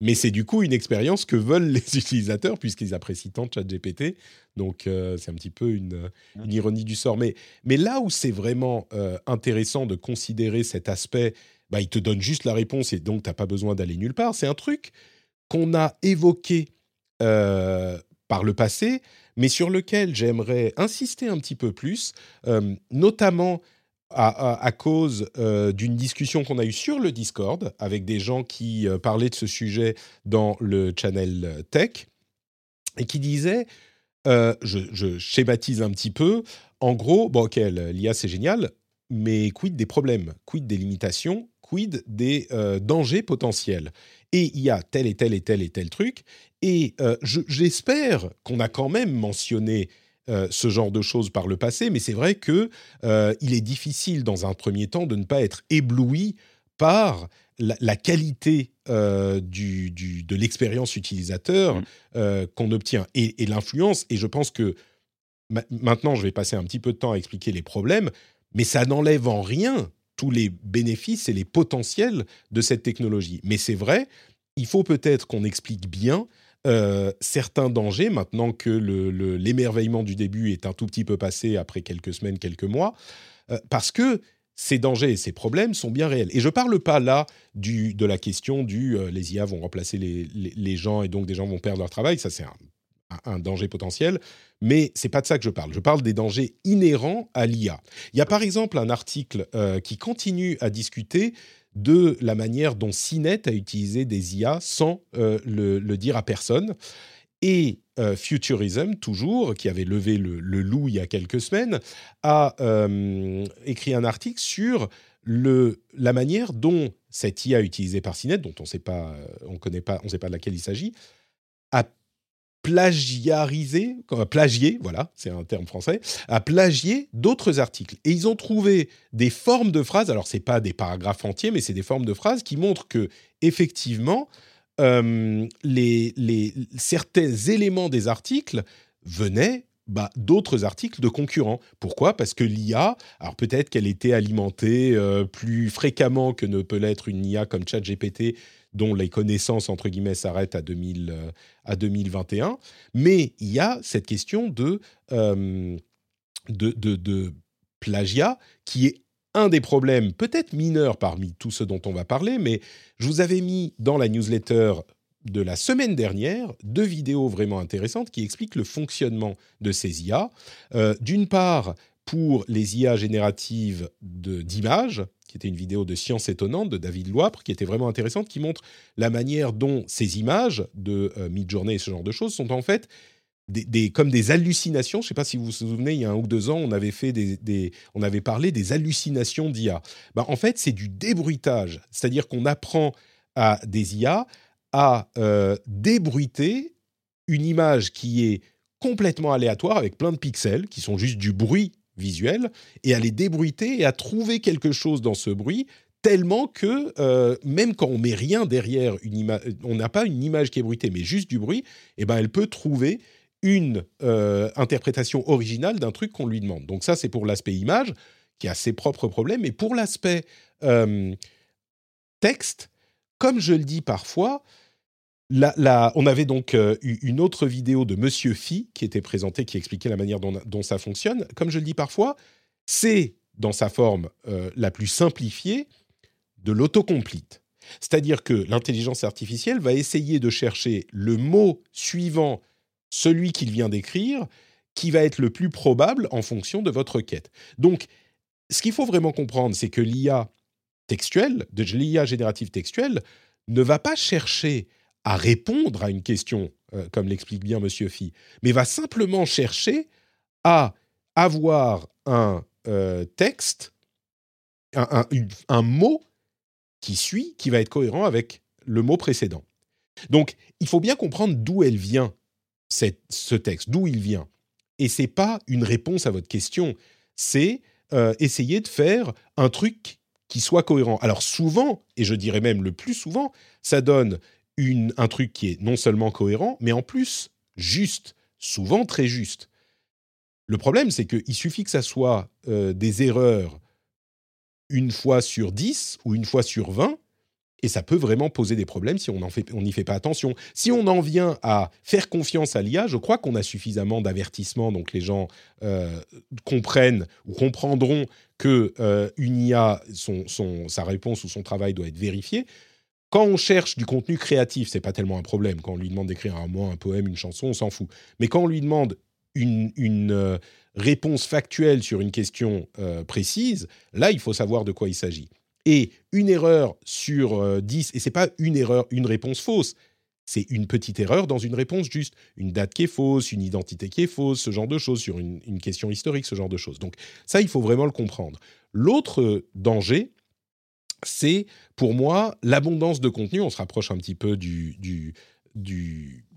Mais c'est du coup une expérience que veulent les utilisateurs puisqu'ils apprécient tant ChatGPT. Donc c'est un petit peu une, mm. ironie du sort. Mais, mais là où c'est vraiment intéressant de considérer cet aspect, bah, il te donne juste la réponse et donc tu n'as pas besoin d'aller nulle part. C'est un truc qu'on a évoqué euh, par le passé, mais sur lequel j'aimerais insister un petit peu plus, euh, notamment à, cause euh, d'une discussion qu'on a eue sur le Discord avec des gens qui parlaient de ce sujet dans le channel Tech et qui disaient, je, schématise un petit peu, en gros, bon ok, l'IA c'est génial, mais quid des problèmes, quid des limitations, quid des dangers potentiels et il y a tel et tel et tel et tel truc. Et euh, j'espère qu'on a quand même mentionné euh, ce genre de choses par le passé, mais c'est vrai que euh, il est difficile dans un premier temps de ne pas être ébloui par la, qualité du, de l'expérience utilisateur mmh. qu'on obtient et, et l'influence. Et je pense que maintenant, je vais passer un petit peu de temps à expliquer les problèmes, mais ça n'enlève en rien tous les bénéfices et les potentiels de cette technologie. Mais c'est vrai, il faut peut-être qu'on explique bien euh, certains dangers, maintenant que l'émerveillement du début est un tout petit peu passé après quelques semaines, quelques mois, euh, parce que ces dangers et ces problèmes sont bien réels. Et je ne parle pas là de la question du euh, les IA vont remplacer les, les, gens et donc des gens vont perdre leur travail, ça c'est un, un danger potentiel, mais c'est pas de ça que je parle. Je parle des dangers inhérents à l'IA. Il y a par exemple un article euh, qui continue à discuter de la manière dont CNET a utilisé des IA sans euh, le, dire à personne. Et euh, Futurism, toujours, qui avait levé le, loup il y a quelques semaines, a écrit un article sur le, la manière dont cette IA utilisée par CNET, dont on sait pas, on connaît pas, on sait pas de laquelle il s'agit, a plagiarisé, plagier, voilà, c'est un terme français, à plagier d'autres articles. Et ils ont trouvé des formes de phrases, alors c'est pas des paragraphes entiers, mais c'est des formes de phrases qui montrent que, effectivement, euh, les, certains éléments des articles venaient bah, d'autres articles de concurrents. Pourquoi? Parce que l'IA, alors peut-être qu'elle était alimentée euh, plus fréquemment que ne peut l'être une IA comme ChatGPT, dont les connaissances, entre guillemets, s'arrêtent à, 2000, euh, à 2021. Mais il y a cette question de, euh, de, de, de plagiat qui est un des problèmes peut-être mineurs parmi tous ceux dont on va parler, mais je vous avais mis dans la newsletter de la semaine dernière deux vidéos vraiment intéressantes qui expliquent le fonctionnement de ces IA. Euh, d'une part, pour les IA génératives d'images, qui était une vidéo de Science étonnante de David Loipre, qui était vraiment intéressante, qui montre la manière dont ces images de euh, Midjourney et ce genre de choses sont en fait des, comme des hallucinations. Je ne sais pas si vous vous souvenez, il y a un ou deux ans, on avait, fait des, on avait parlé des hallucinations d'IA. Ben, en fait, c'est du débruitage, c'est-à-dire qu'on apprend à des IA à euh, débruiter une image qui est complètement aléatoire avec plein de pixels qui sont juste du bruit visuel et à les débruiter et à trouver quelque chose dans ce bruit tellement que euh, même quand on met rien derrière une on n'a pas une image qui est bruitée mais juste du bruit, et eh ben elle peut trouver une euh, interprétation originale d'un truc qu'on lui demande. Donc ça c'est pour l'aspect image qui a ses propres problèmes, mais pour l'aspect texte, comme je le dis parfois, on avait donc euh, une autre vidéo de Monsieur Phi qui était présentée, qui expliquait la manière dont, ça fonctionne. Comme je le dis parfois, c'est dans sa forme euh, la plus simplifiée de l'autocomplete. C'est-à-dire que l'intelligence artificielle va essayer de chercher le mot suivant celui qu'il vient d'écrire, qui va être le plus probable en fonction de votre quête. Donc, ce qu'il faut vraiment comprendre, c'est que l'IA textuelle, de l'IA générative textuelle, ne va pas chercher à répondre à une question, euh, comme l'explique bien Monsieur Phi, mais va simplement chercher à avoir un euh, texte, un, mot qui suit, qui va être cohérent avec le mot précédent. Donc, il faut bien comprendre d'où elle vient, ce texte, d'où il vient. Et c'est pas une réponse à votre question, c'est euh, essayer de faire un truc qui soit cohérent. Alors souvent, et je dirais même le plus souvent, ça donne un truc qui est non seulement cohérent, mais en plus juste, souvent très juste. Le problème, c'est qu'il suffit que ça soit euh, des erreurs une fois sur 10 ou une fois sur 20, et ça peut vraiment poser des problèmes si on n'y fait pas attention. Si on en vient à faire confiance à l'IA, je crois qu'on a suffisamment d'avertissements, donc les gens euh, comprennent ou comprendront que euh, une IA, sa réponse ou son travail doit être vérifié. Quand on cherche du contenu créatif, c'est pas tellement un problème. Quand on lui demande d'écrire un mois, un poème, une chanson, on s'en fout. Mais quand on lui demande une, euh, réponse factuelle sur une question euh, précise, là, il faut savoir de quoi il s'agit. Et une erreur sur 10, euh, et c'est pas une erreur, une réponse fausse, c'est une petite erreur dans une réponse juste. Une date qui est fausse, une identité qui est fausse, ce genre de choses, sur une, une question historique, ce genre de choses. Donc ça, il faut vraiment le comprendre. L'autre danger, c'est pour moi l'abondance de contenu. On se rapproche un petit peu du,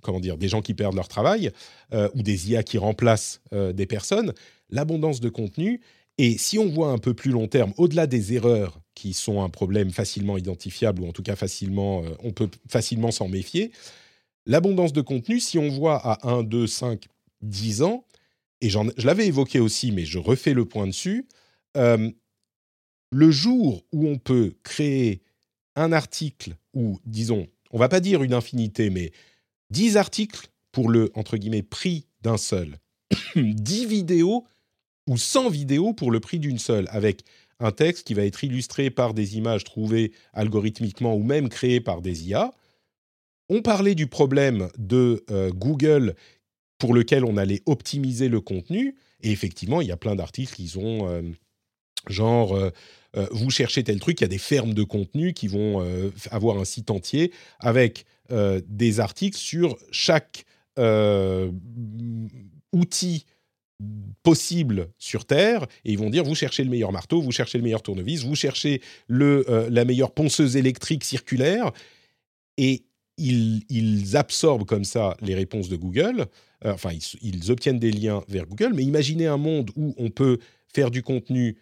comment dire, des gens qui perdent leur travail euh, ou des IA qui remplacent euh, des personnes. L'abondance de contenu. Et si on voit un peu plus long terme, au-delà des erreurs qui sont un problème facilement identifiable ou en tout cas facilement, euh, on peut facilement s'en méfier, l'abondance de contenu, si on voit à 1, 2, 5, 10 ans, et je l'avais évoqué aussi, mais je refais le point dessus, le jour où on peut créer un article, ou disons, on va pas dire une infinité, mais 10 articles pour le, prix d'un seul, 10 vidéos ou 100 vidéos pour le prix d'une seule, avec un texte qui va être illustré par des images trouvées algorithmiquement ou même créées par des IA. On parlait du problème de euh, Google pour lequel on allait optimiser le contenu, et effectivement, il y a plein d'articles qui ont... Euh, genre euh, euh, vous cherchez tel truc, il y a des fermes de contenu qui vont euh, avoir un site entier avec des articles sur chaque outil possible sur Terre et ils vont dire vous cherchez le meilleur marteau, vous cherchez le meilleur tournevis, vous cherchez le, la meilleure ponceuse électrique circulaire et ils, ils, absorbent comme ça les réponses de Google, enfin ils, ils, obtiennent des liens vers Google, mais imaginez un monde où on peut faire du contenu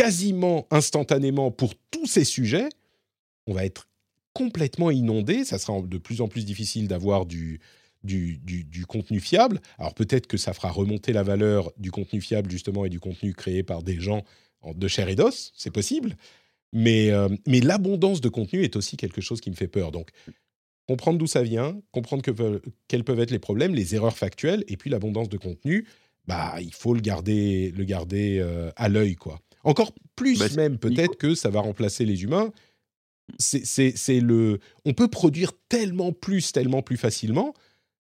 quasiment instantanément pour tous ces sujets, on va être complètement inondé. Ça sera de plus en plus difficile d'avoir du, contenu fiable. Alors peut-être que ça fera remonter la valeur du contenu fiable justement et du contenu créé par des gens de chair et d'os, c'est possible. Mais, euh, mais l'abondance de contenu est aussi quelque chose qui me fait peur. Donc comprendre d'où ça vient, comprendre que, quels peuvent être les problèmes, les erreurs factuelles, et puis l'abondance de contenu, bah, il faut le garder, le garder euh, à l'œil. quoi. Encore plus bah, même peut-être que ça va remplacer les humains. C'est le, on peut produire tellement plus, tellement plus facilement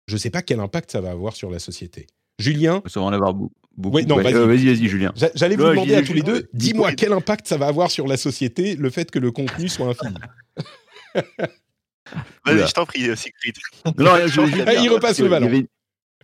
je ne sais pas quel impact ça va avoir sur la société. Julien? Ça va en avoir beaucoup. Oui, non, vas-y, vas-y, Julien. J'allais vous demander à tous les deux, dis-moi quel impact ça va avoir sur la société, le fait que le contenu soit infini. Vas-y, je t'en prie, Siegfried. Non, il repasse le ballon.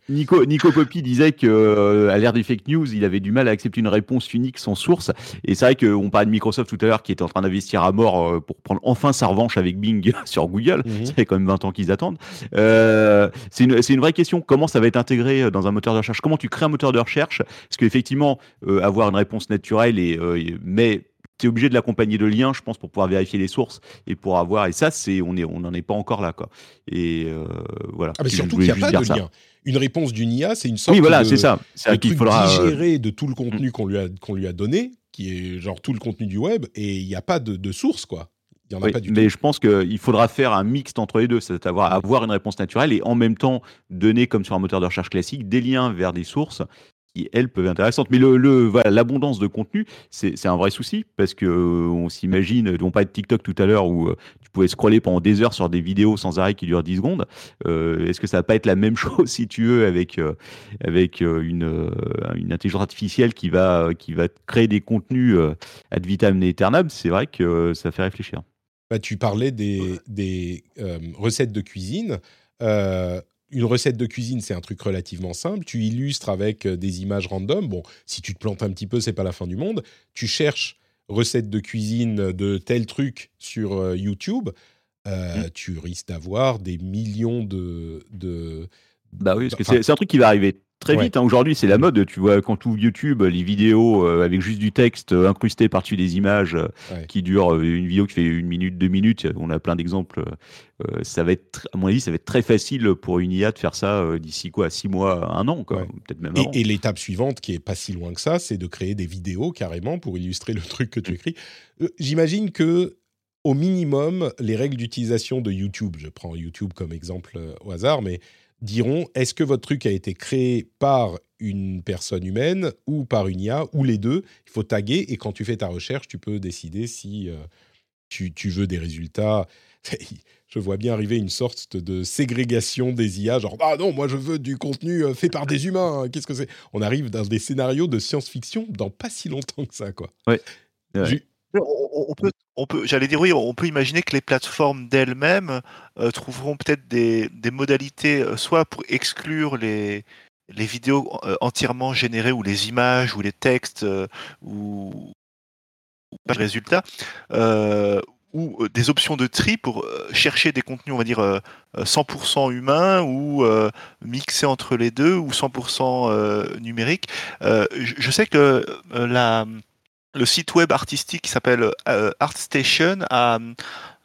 Nico, Nico Poppy disait que euh, à l'ère des fake news, il avait du mal à accepter une réponse unique sans source. Et c'est vrai qu'on parlait de Microsoft tout à l'heure qui était en train d'investir à mort euh, pour prendre enfin sa revanche avec Bing sur Google. Mhm. Ça fait quand même 20 ans qu'ils attendent. Euh, c'est une, une, vraie question. Comment ça va être intégré dans un moteur de recherche? Comment tu crées un moteur de recherche? Parce qu'effectivement, avoir une réponse naturelle et mais tu es obligé de l'accompagner de liens, je pense, pour pouvoir vérifier les sources et pour avoir. Et ça, c'est on est on n'en est pas encore là, quoi. Et voilà. Ah, mais surtout qu'il n'y a pas de lien une réponse d'une IA, c'est une sorte oui, voilà, de, ça. de truc faudra, euh, digéré de tout le contenu mm. qu'on lui, a, qu'on lui a donné, qui est genre tout le contenu du web, et il n'y a pas de, de, source, quoi. Il en a pas du mais je pense qu'il faudra faire un mixte entre les deux, c'est-à-dire avoir, avoir une réponse naturelle et en même temps donner, comme sur un moteur de recherche classique, des liens vers des sources qui, elles, peuvent être intéressantes. Mais le, voilà, l'abondance de contenu, c'est un vrai souci parce que euh, on s'imagine, on parlait de TikTok tout à l'heure où euh, tu pouvais scroller pendant des heures sur des vidéos sans arrêt qui durent 10 secondes. Euh, est-ce que ça va pas être la même chose, si tu veux, avec, avec une, une intelligence artificielle qui va, qui va créer des contenus ad vitam aeternam? C'est vrai que ça fait réfléchir. Bah, tu parlais des, des recettes de cuisine une recette de cuisine, c'est un truc relativement simple. Tu illustres avec euh, des images random. Bon, si tu te plantes un petit peu, c'est pas la fin du monde. Tu cherches recette de cuisine de tel truc sur euh, YouTube. Euh, mmh. Tu risques d'avoir des millions de, de bah oui, parce que c'est un truc qui va arriver très vite. Hein. Aujourd'hui, c'est la mode. Tu vois, quand tu ouvres YouTube, les vidéos euh, avec juste du texte euh, incrusté par-dessus des images euh, qui durent une vidéo qui fait une minute, deux minutes. On a plein d'exemples. ça va être, à mon avis, ça va être très facile pour une IA de faire ça d'ici quoi, six mois, un an, peut-être même. Et, et l'étape suivante, qui est pas si loin que ça, c'est de créer des vidéos carrément pour illustrer le truc que tu mm. écris. J'imagine que au minimum, les règles d'utilisation de YouTube, je prends YouTube comme exemple au hasard, mais diront est-ce que votre truc a été créé par une personne humaine ou par une IA ou les deux? Il faut taguer et quand tu fais ta recherche, tu peux décider si euh, tu, veux des résultats. je vois bien arriver une sorte de ségrégation des IA, genre ah non, moi je veux du contenu euh, fait par des humains. Hein, qu'est-ce que c'est? On arrive dans des scénarios de science-fiction dans pas si longtemps que ça, quoi. Ouais. On, peut, on peut, j'allais dire oui, on peut imaginer que les plateformes d'elles-mêmes euh, trouveront peut-être des, modalités, euh, soit pour exclure les, les vidéos euh, entièrement générées ou les images ou les textes ou, pas de résultats, ou des options de tri pour chercher des contenus, on va dire 100% humains ou mixés entre les deux ou 100% numériques. je, sais que la le site web artistique qui s'appelle euh, ArtStation a,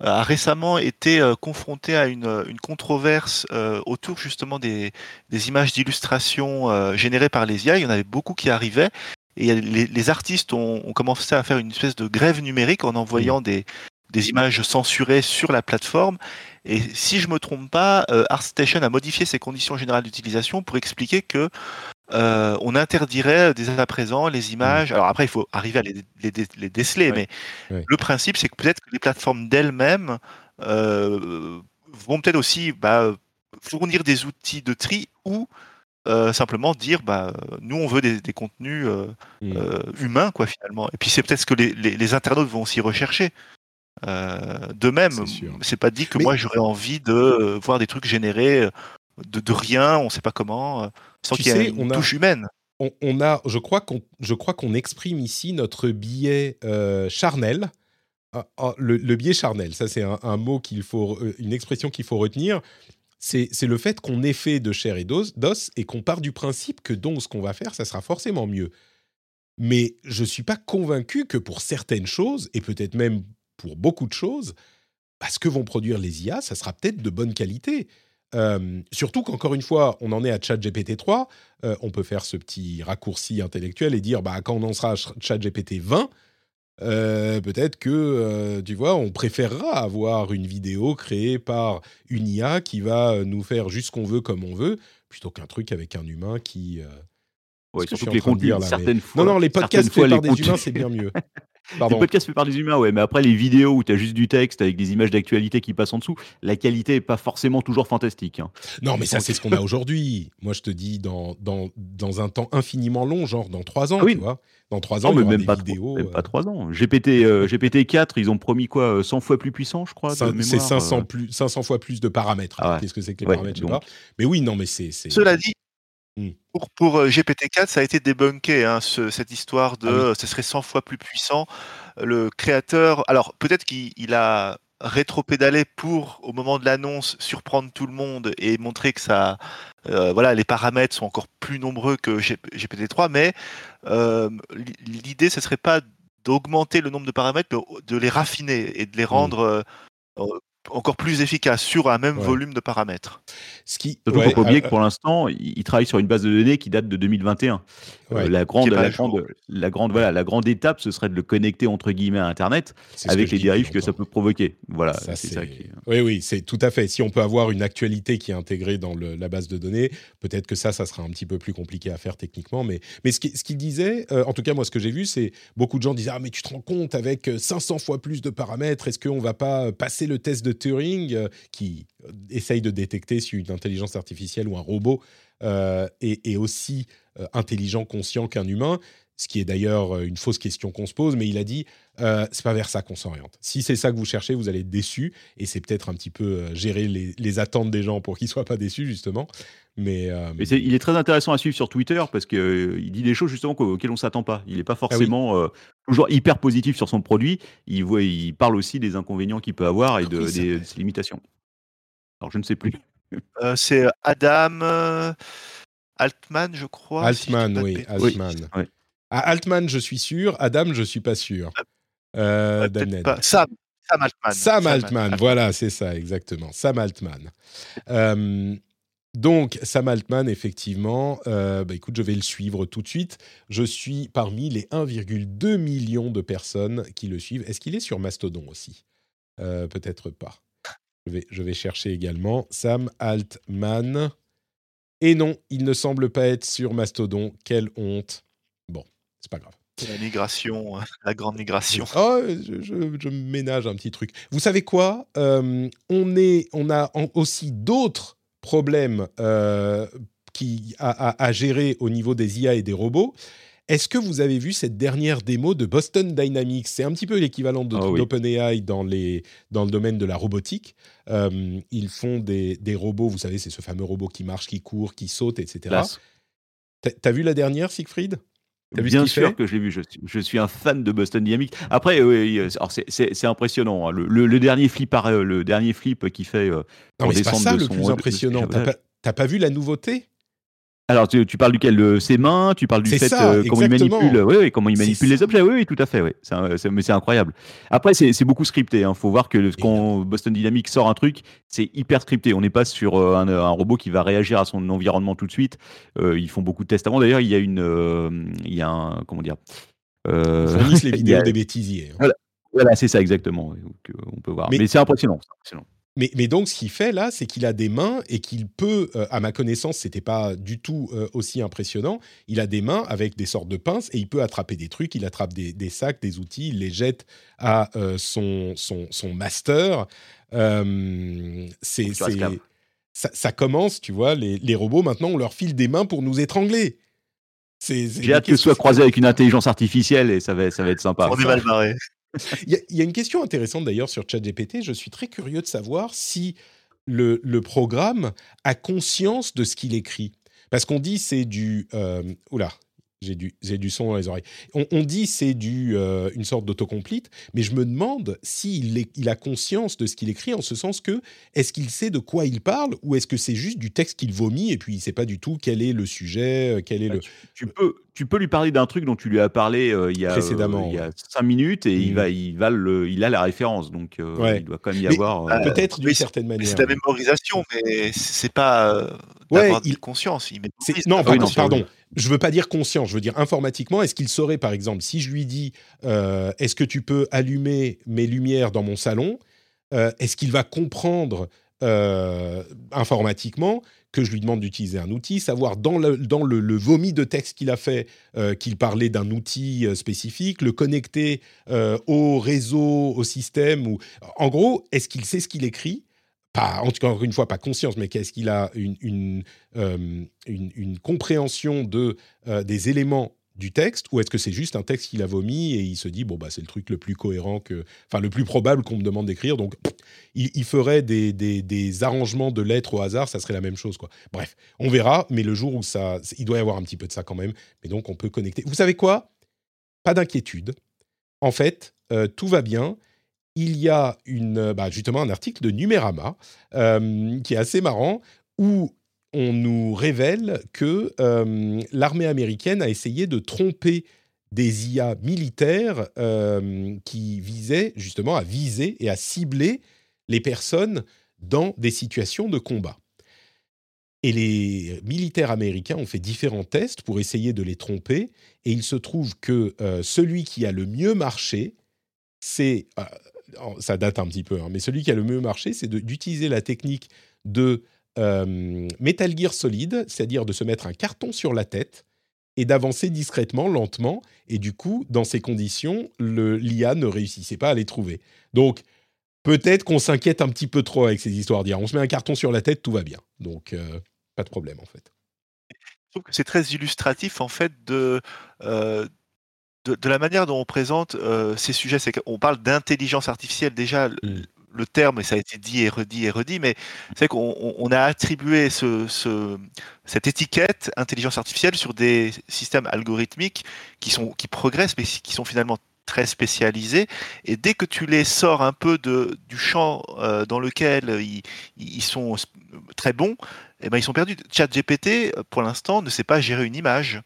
a, récemment été euh, confronté à une, une controverse euh, autour justement des, des images d'illustration générées par les IA. Il y en avait beaucoup qui arrivaient. Et les, les artistes ont, ont, commencé à faire une espèce de grève numérique en envoyant mmh. des, des images censurées sur la plateforme. Et si je me trompe pas, ArtStation a modifié ses conditions générales d'utilisation pour expliquer que euh, on interdirait dès à présent les images. Alors après, il faut arriver à les, déceler, mais le principe, c'est que peut-être que les plateformes d'elles-mêmes euh, vont peut-être aussi bah, fournir des outils de tri ou euh, simplement dire bah nous on veut des, contenus mmh. humains quoi finalement. Et puis c'est peut-être ce que les, internautes vont aussi rechercher. De même c'est pas dit que moi j'aurais envie de voir des trucs générés de, rien on sait pas comment sans qu'il y ait une touche humaine. On, a, je crois qu'on, je crois qu'on exprime ici notre biais euh, charnel. Ah, ah, le, biais charnel, ça c'est un, mot qu'il faut, euh, une expression qu'il faut retenir. C'est, le fait qu'on est fait de chair et d'os, et qu'on part du principe que donc ce qu'on va faire, ça sera forcément mieux. Mais je ne suis pas convaincu que pour certaines choses, et peut-être même pour beaucoup de choses, parce que vont produire les IA, ça sera peut-être de bonne qualité. Surtout qu'encore une fois, on en est à ChatGPT 3, on peut faire ce petit raccourci intellectuel et dire bah, quand on en sera à ChatGPT 20, peut-être que, tu vois, on préférera avoir une vidéo créée par une IA qui va nous faire juste ce qu'on veut comme on veut, plutôt qu'un truc avec un humain qui... Ouais, surtout que, les contenus, certaines fois. Non, non, les podcasts faits par des humains, c'est bien mieux. Les podcasts faits par des humains, ouais, mais après les vidéos où tu as juste du texte avec des images d'actualité qui passent en dessous, la qualité n'est pas forcément toujours fantastique. Hein. Non, mais ça, c'est ce qu'on a aujourd'hui. Moi, je te dis, dans, dans, dans un temps infiniment long, genre dans trois ans, ah oui. tu vois. Dans trois ans, non, mais même, pas vidéos, même pas trois ans. GPT, euh, GPT 4, ils ont promis quoi 100 fois plus puissant, je crois. C'est 500, euh. plus, 500 fois plus de paramètres. Ah Qu'est-ce que c'est que les paramètres Je sais pas. Mais oui, non, mais c'est. Cela dit, Mmh. Pour, pour euh, GPT-4, ça a été débunké, hein, cette histoire de ah ce serait 100 fois plus puissant. Le créateur, alors peut-être qu'il a rétro-pédalé pour, au moment de l'annonce, surprendre tout le monde et montrer que ça, euh, voilà, les paramètres sont encore plus nombreux que GPT-3, mais euh, l'idée, ce serait pas d'augmenter le nombre de paramètres, mais de les raffiner et de les mmh. Encore plus efficace sur un même volume de paramètres. Ce qui, Surtout faut pas oublier euh, que pour l'instant, il travaille sur une base de données qui date de 2021. Euh, la grande, la grande, la grande, voilà, la grande étape, ce serait de le connecter entre guillemets à Internet avec les dérives que ça peut provoquer. Voilà, c'est ça qui... Oui, oui, c'est tout à fait. Si on peut avoir une actualité qui est intégrée dans la base de données, peut-être que ça, ça sera un petit peu plus compliqué à faire techniquement. Mais, mais ce qu'il disait, euh, en tout cas, moi, ce que j'ai vu, c'est beaucoup de gens disaient Ah, mais tu te rends compte, avec 500 fois plus de paramètres, est-ce qu'on va pas passer le test de Turing euh, qui essaye de détecter si une intelligence artificielle ou un robot est, aussi intelligent, conscient qu'un humain ce qui est d'ailleurs une fausse question qu'on se pose, mais il a dit euh, c'est pas vers ça qu'on s'oriente. Si c'est ça que vous cherchez, vous allez être déçu, et c'est peut-être un petit peu gérer les, attentes des gens pour qu'ils soient pas déçus justement. Mais, il est très intéressant à suivre sur Twitter parce qu'il dit des choses justement auxquelles on s'attend pas. Il n'est pas ah forcément toujours hyper positif sur son produit. Il, voit, il parle aussi des inconvénients qu'il peut avoir et de, des, ses limitations. Alors je ne sais plus. c'est Adam. Altman, je crois. Altman, oui, Altman. À Altman, je suis sûr. Adam, je suis pas sûr. Euh, Sam, Sam Altman. Sam, Altman, voilà, c'est ça, exactement. Sam Altman. Euh, donc, Sam Altman, effectivement, euh, bah, écoute, je vais le suivre tout de suite. Je suis parmi les 1,2 million de personnes qui le suivent. Est-ce qu'il est sur Mastodon aussi? Peut-être pas. Je vais, je vais chercher également. Sam Altman. Et non, il ne semble pas être sur Mastodon. Quelle honte. C'est pas grave. La migration, la grande migration. Oh, je, je, ménage un petit truc. Vous savez quoi euh, on, est, on a aussi d'autres problèmes euh, qui, à, à, gérer au niveau des IA et des robots. Est-ce que vous avez vu cette dernière démo de Boston Dynamics? C'est un petit peu l'équivalent ah d'OpenAI dans, dans le domaine de la robotique. Euh, ils font des, des, robots, vous savez, c'est ce fameux robot qui marche, qui court, qui saute, etc. T'as vu la dernière, Siegfried? Bien sûr que je l'ai vu. Je, suis un fan de Boston Dynamics. Après, oui, c'est impressionnant. Hein. Le, dernier flip, le dernier flip qui fait. Euh, non, mais c'est pas ça le plus impressionnant. T'as pas, vu la nouveauté? Alors, tu, parles duquel de ses mains Tu parles du fait euh, comment il manipule, oui, comment il manipule les objets. Oui, oui, tout à fait. Oui. mais c'est incroyable. Après, c'est beaucoup scripté. Il hein. faut voir que quand Boston Dynamics sort un truc, c'est hyper scripté. On n'est pas sur euh, un, robot qui va réagir à son environnement tout de suite. Euh, ils font beaucoup de tests avant. D'ailleurs, il y a une, il y a un, comment dire euh, Ils les vidéos des bêtisiers. Hein. Voilà, c'est ça exactement. on peut voir. Mais, mais c'est impressionnant. impressionnant. Mais, donc, ce qu'il fait là, c'est qu'il a des mains et qu'il peut, euh, à ma connaissance, c'était pas du tout euh, aussi impressionnant. Il a des mains avec des sortes de pinces et il peut attraper des trucs. Il attrape des, sacs, des outils, il les jette à euh, son, son, son, master. c'est ça, ça, commence, tu vois. Les, les, robots maintenant, on leur file des mains pour nous étrangler. J'ai hâte que ce soit croisé avec une intelligence artificielle et ça va, ça va être sympa. On est mal barré. Il y, a une question intéressante d'ailleurs sur ChatGPT. Je suis très curieux de savoir si le, programme a conscience de ce qu'il écrit. Parce qu'on dit c'est du... Euh, oula, j'ai du, du son dans les oreilles. On, dit c'est du euh, une sorte d'autocomplete, mais je me demande s'il il a conscience de ce qu'il écrit en ce sens que est-ce qu'il sait de quoi il parle ou est-ce que c'est juste du texte qu'il vomit et puis il sait pas du tout quel est le sujet, euh, quel est bah, le. Tu, peux tu peux lui parler d'un truc dont tu lui as parlé il y a précédemment, il y a cinq minutes et il mmh. va, il va le, il a la référence, donc il doit quand même y avoir. Peut-être d'une certaine manière. C'est la mémorisation, mais c'est pas ouais, il... conscience. Il non, pardon, pardon. Je veux pas dire conscience, je veux dire informatiquement. Est-ce qu'il saurait, par exemple, si je lui dis, est-ce que tu peux allumer mes lumières dans mon salon Est-ce qu'il va comprendre informatiquement que je lui demande d'utiliser un outil, savoir dans le, vomi de texte qu'il a fait euh, qu'il parlait d'un outil euh, spécifique, le connecter euh, au réseau, au système. Ou... En gros, est-ce qu'il sait ce qu'il écrit? Pas, encore une fois, pas conscience, mais qu'est-ce qu'il a une, une, une, une compréhension de, des éléments du texte ou est-ce que c'est juste un texte qu'il a vomi et il se dit bon bah c'est le truc le plus cohérent que enfin le plus probable qu'on me demande d'écrire donc il, ferait des, des, arrangements de lettres au hasard ça serait la même chose quoi. Bref on verra mais le jour où ça il doit y avoir un petit peu de ça quand même mais donc on peut connecter. Vous savez quoi? Pas d'inquiétude. En fait euh, tout va bien. Il y a une, bah, justement un article de Numérama euh, qui est assez marrant où on nous révèle que euh, l'armée américaine a essayé de tromper des IA militaires euh, qui visaient justement à viser et à cibler les personnes dans des situations de combat. Et les militaires américains ont fait différents tests pour essayer de les tromper, et il se trouve que euh, celui qui a le mieux marché, c'est, ça date un petit peu, hein, mais celui qui a le mieux marché, c'est d'utiliser la technique de euh, Metal Gear Solid, c'est-à-dire de se mettre un carton sur la tête et d'avancer discrètement, lentement. Et du coup, dans ces conditions, l'IA ne réussissait pas à les trouver. Donc, peut-être qu'on s'inquiète un petit peu trop avec ces histoires d'IA. On se met un carton sur la tête, tout va bien. Donc, euh, pas de problème en fait. Je trouve que c'est très illustratif en fait de, euh, de, la manière dont on présente ces sujets. C'est qu'on parle d'intelligence artificielle déjà. Mmh le terme, et ça a été dit et redit et redit, mais c'est qu'on a attribué ce, cette étiquette intelligence artificielle sur des systèmes algorithmiques qui, sont, qui progressent, mais qui sont finalement très spécialisés. Et dès que tu les sors un peu de, du champ euh, dans lequel ils, sont très bons, eh ben, ils sont perdus. ChatGPT, pour l'instant, ne sait pas gérer une image.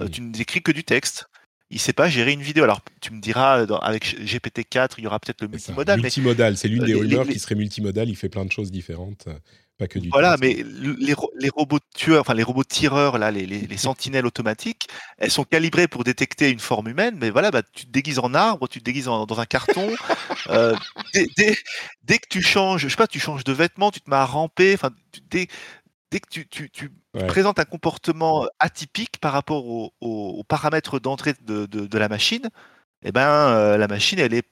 Euh, tu n'écris que du texte il sait pas gérer une vidéo. Alors, tu me diras, avec GPT-4, il y aura peut-être le multimodal. Multimodal, c'est l'une des rumeurs qui serait multimodal. Il fait plein de choses différentes, euh, pas que du. Voilà, mais les, les, robots tueurs, enfin les robots tireurs, là, les, les, sentinelles automatiques, elles sont calibrées pour détecter une forme humaine. Mais voilà, bah, tu te déguises en arbre, tu te déguises dans un carton. euh, dès, dès, que tu changes, je sais pas, tu changes de vêtements, tu te mets à ramper. Enfin, dès, dès que tu, présentes un comportement atypique par rapport aux, paramètres d'entrée de, la machine, eh ben, euh, la machine, elle est,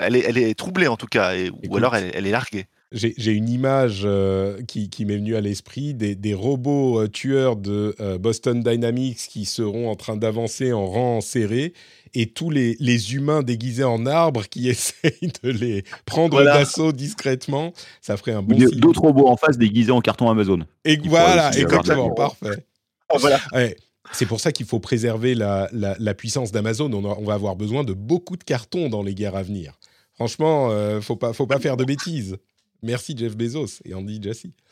elle, est, elle est troublée en tout cas, ou alors elle, est larguée. J'ai une image euh, qui, m'est venue à l'esprit des, robots euh, tueurs de Boston Dynamics qui seront en train d'avancer en rang serré et tous les, les, humains déguisés en arbres qui essayent de les prendre d'assaut discrètement. Ça ferait un bon D'autres robots en face déguisés en carton Amazon. Et voilà, exactement, parfait. Ah, voilà. c'est pour ça qu'il faut préserver la, la, puissance d'Amazon. On, on, va avoir besoin de beaucoup de cartons dans les guerres à venir. Franchement, euh, faut pas, faut pas faire de bêtises. Merci Jeff Bezos et Andy Jassy.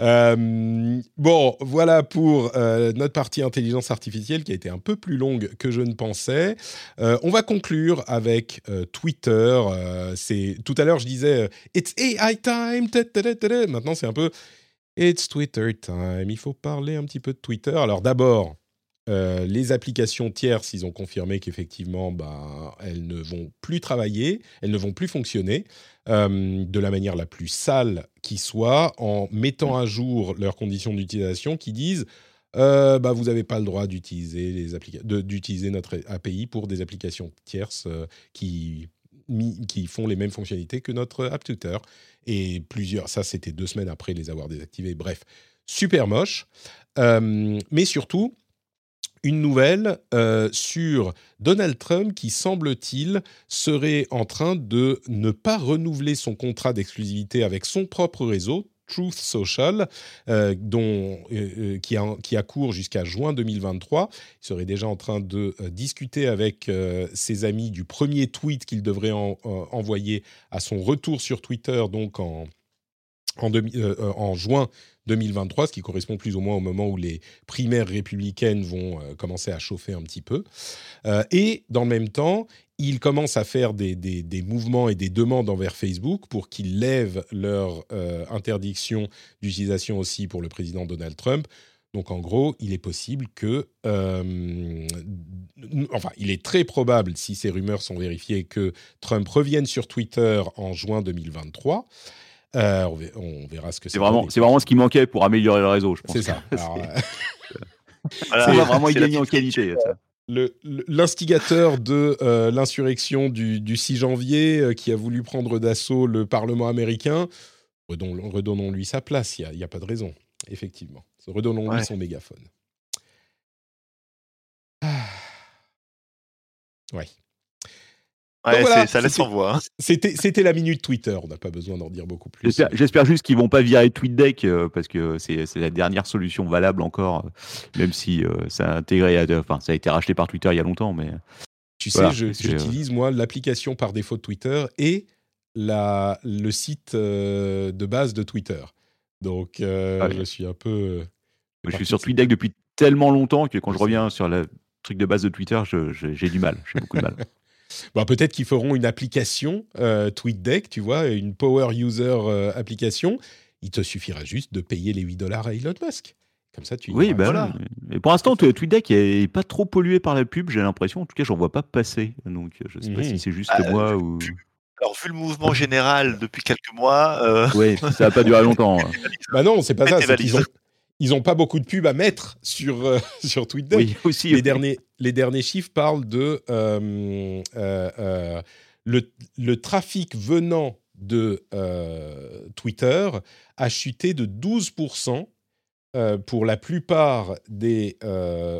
Euh, bon, voilà pour euh, notre partie intelligence artificielle qui a été un peu plus longue que je ne pensais. Euh, on va conclure avec Twitter. c'est tout à l'heure je disais It's AI time. Maintenant c'est un peu It's Twitter time. Il faut parler un petit peu de Twitter. Alors d'abord. Les applications tierces, ils ont confirmé qu'effectivement, bah, elles ne vont plus travailler, elles ne vont plus fonctionner. Euh, de la manière la plus sale qui soit, en mettant à jour leurs conditions d'utilisation qui disent euh, bah, vous n'avez pas le droit d'utiliser, les d'utiliser notre API pour des applications tierces euh, qui, qui font les mêmes fonctionnalités que notre AppTutor. Et plusieurs, ça c'était deux semaines après les avoir désactivés. Bref, super moche. mais surtout, une nouvelle euh, sur Donald Trump qui, semble-t-il, serait en train de ne pas renouveler son contrat d'exclusivité avec son propre réseau, Truth Social, euh, dont, euh, qui, a, qui, a, cours jusqu'à juin 2023. Il serait déjà en train de discuter avec ses amis du premier tweet qu'il devrait envoyer à son retour sur Twitter, donc en, en, en, juin 2023, ce qui correspond plus ou moins au moment où les primaires républicaines vont commencer à chauffer un petit peu. et dans le même temps, ils commencent à faire des, mouvements et des demandes envers Facebook pour qu'ils lèvent leur interdiction d'utilisation aussi pour le président Donald Trump. Donc en gros, il est possible que, euh, enfin, il est très probable, si ces rumeurs sont vérifiées, que Trump revienne sur Twitter en juin 2023. Euh, on, verra ce que c'est. Vraiment, c'est vraiment ce qui manquait pour améliorer le réseau, je pense. C'est ça. Euh, c'est vraiment gagner en qualité. L'instigateur de l'insurrection du, 6 janvier qui a voulu prendre d'assaut le Parlement américain, redonnons-lui sa place, il n'y a, pas de raison, effectivement. Redonnons-lui son mégaphone. Ah. Ouais. Ouais, ça laisse en voix. Hein. C'était la minute Twitter, on n'a pas besoin d'en dire beaucoup plus. J'espère juste qu'ils vont pas virer TweetDeck euh, parce que c'est la dernière solution valable encore, euh, même si euh, ça, a intégré, enfin, ça a été racheté par Twitter il y a longtemps. Mais, tu sais, j'utilise moi l'application par défaut de Twitter et la, le site de base de Twitter. Donc je suis un peu je suis sur TweetDeck depuis tellement longtemps que quand je reviens sur le truc de base de Twitter, j'ai du mal. J'ai beaucoup de mal. Bah, peut-être qu'ils feront une application euh, TweetDeck, tu vois, une Power User euh, application. Il te suffira juste de payer les 8 dollars à Elon Musk. Comme ça, tu. Oui, bah, voilà. Mais pour l'instant, TweetDeck est pas trop pollué par la pub, j'ai l'impression. En tout cas, j'en vois pas passer. Donc, je sais pas si mmh. c'est juste ah, moi ou. Alors, vu le mouvement général depuis quelques mois. Euh... Oui, ça va pas durer longtemps. Hein. bah non, c'est pas ça. Ils ont, ils n'ont pas beaucoup de pubs à mettre sur, euh, sur Twitter. Oui, aussi. Les, derniers, les derniers chiffres parlent de euh, euh, le, le, trafic venant de Twitter a chuté de 12% pour la plupart des.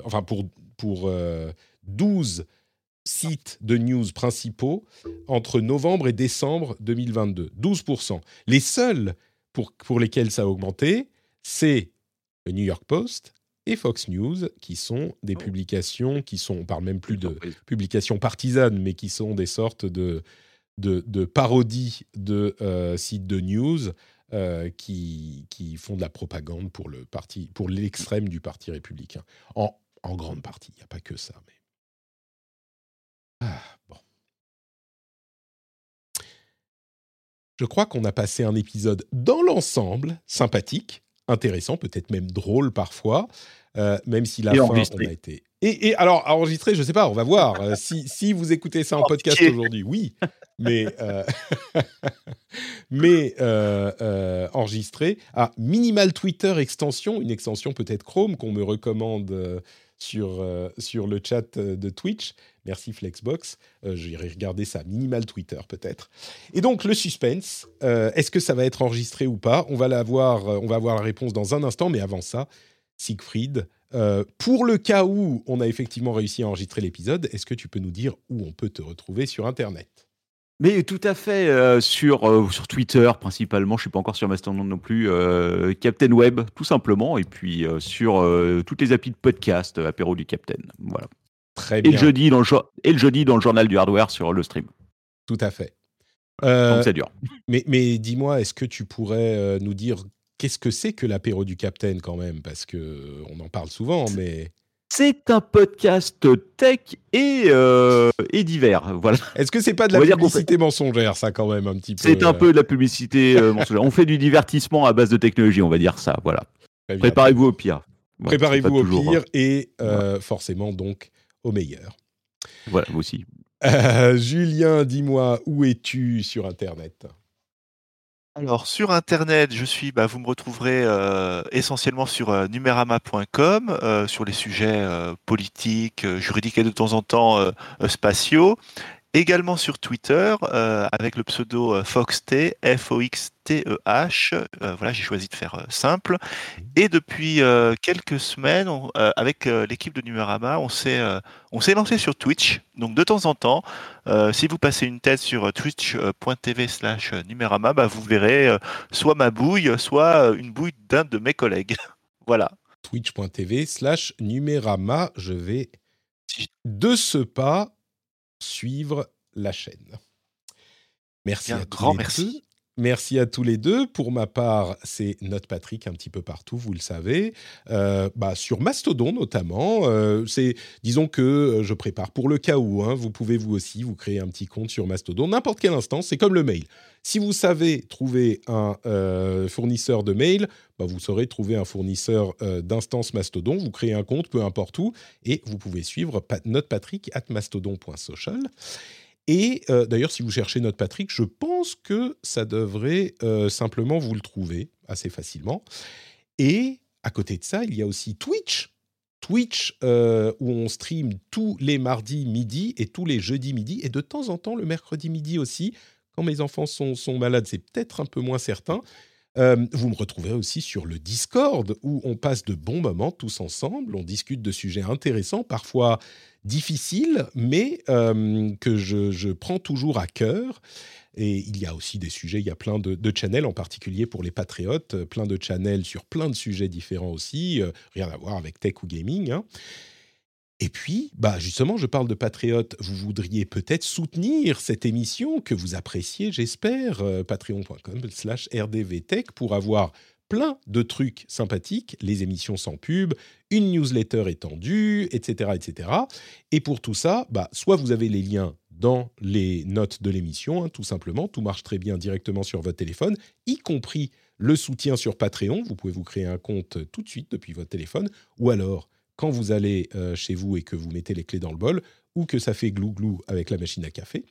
enfin, pour, pour 12 sites de news principaux entre novembre et décembre 2022. 12%. Les seuls pour, pour lesquels ça a augmenté, c'est New York Post et Fox News, qui sont des oh. publications qui sont, on parle même plus de publications partisanes, mais qui sont des sortes de, de, parodies de euh, sites de news euh, qui, qui font de la propagande pour le parti, pour l'extrême du parti républicain. En, en grande partie, il n'y a pas que ça. Mais... Ah, bon. Je crois qu'on a passé un épisode dans l'ensemble sympathique intéressant, peut-être même drôle parfois, euh, même si la fin, on a été. Et, alors, enregistré, je ne sais pas, on va voir. Euh, si, si, vous écoutez ça en podcast aujourd'hui, oui, mais, euh, mais enregistré à Minimal Twitter Extension, une extension peut-être Chrome qu'on me recommande sur, sur le chat de Twitch. Merci Flexbox. Euh, J'irai regarder ça. Minimal Twitter peut-être. Et donc le suspense. Euh, est-ce que ça va être enregistré ou pas? On va l'avoir. Euh, on va avoir la réponse dans un instant. Mais avant ça, Siegfried. pour le cas où on a effectivement réussi à enregistrer l'épisode, est-ce que tu peux nous dire où on peut te retrouver sur Internet? Mais tout à fait sur sur Twitter principalement, je suis pas encore sur Mastodon non plus, Captain Web tout simplement, et puis sur toutes les applis de podcast, apéro du Captain, voilà. Très bien. Et le, jeudi dans le, et le jeudi dans le journal du hardware sur le stream. Tout à fait. Donc c'est dur. Mais, mais dis-moi, est-ce que tu pourrais euh, nous dire qu'est-ce que c'est que l'apéro du Capitaine quand même? Parce que on en parle souvent, mais. C'est un podcast tech et, euh, et divers. Voilà. Est-ce que c'est pas de la publicité mensongère, ça, quand même, un petit peu C'est un peu de la publicité mensongère. on fait du divertissement à base de technologie, on va dire ça. Voilà. Préparez-vous au pire. Préparez-vous au pire et forcément, donc, au meilleur. Voilà, vous aussi. Euh, Julien, dis-moi, où es-tu sur Internet? Alors sur internet, je suis, bah, vous me retrouverez euh, essentiellement sur euh, numerama.com sur les sujets politiques, juridiques et de temps en temps spatiaux. Également sur Twitter avec le pseudo FoxT, F-O-X-T-E-H. voilà, j'ai choisi de faire simple. Et depuis quelques semaines, avec l'équipe de Numerama, on s'est on s'est lancé sur Twitch. Donc de temps en temps, si vous passez une tête sur twitch.tv slash Numerama, bah, vous verrez soit ma bouille, soit une bouille d'un de mes collègues. voilà. Twitch.tv slash Numérama. Je vais de ce pas suivre la chaîne. Merci à grand merci. Merci à tous les deux. Pour ma part, c'est Note Patrick un petit peu partout, vous le savez. Euh, bah, sur Mastodon notamment. Euh, c'est, disons que euh, je prépare pour le cas où. Hein, vous pouvez vous aussi vous créer un petit compte sur Mastodon n'importe quel instant. C'est comme le mail. Si vous savez trouver un fournisseur de mail, bah, vous saurez trouver un fournisseur d'instance Mastodon. Vous créez un compte, peu importe où, et vous pouvez suivre Patrick at mastodon.social. Et euh, d'ailleurs, si vous cherchez notre Patrick, je pense que ça devrait euh, simplement vous le trouver assez facilement. Et à côté de ça, il y a aussi Twitch. Twitch, euh, où on stream tous les mardis midi et tous les jeudis midi, et de temps en temps le mercredi midi aussi. Quand mes enfants sont, sont malades, c'est peut-être un peu moins certain. vous me retrouverez aussi sur le Discord où on passe de bons moments tous ensemble, on discute de sujets intéressants, parfois difficile, mais euh, que je, prends toujours à cœur. Et il y a aussi des sujets, il y a plein de, channels, en particulier pour les patriotes, euh, plein de channels sur plein de sujets différents aussi, euh, rien à voir avec tech ou gaming. Hein. Et puis, bah justement, je parle de patriotes. Vous voudriez peut-être soutenir cette émission que vous appréciez, j'espère, patreon.com/slash rdvtech pour avoir plein de trucs sympathiques, les émissions sans pub, une newsletter étendue, etc., etc. Et pour tout ça, bah, soit vous avez les liens dans les notes de l'émission, hein, tout simplement, tout marche très bien directement sur votre téléphone, y compris le soutien sur Patreon. Vous pouvez vous créer un compte tout de suite depuis votre téléphone, ou alors quand vous allez euh, chez vous et que vous mettez les clés dans le bol, ou que ça fait glou-glou avec la machine à café.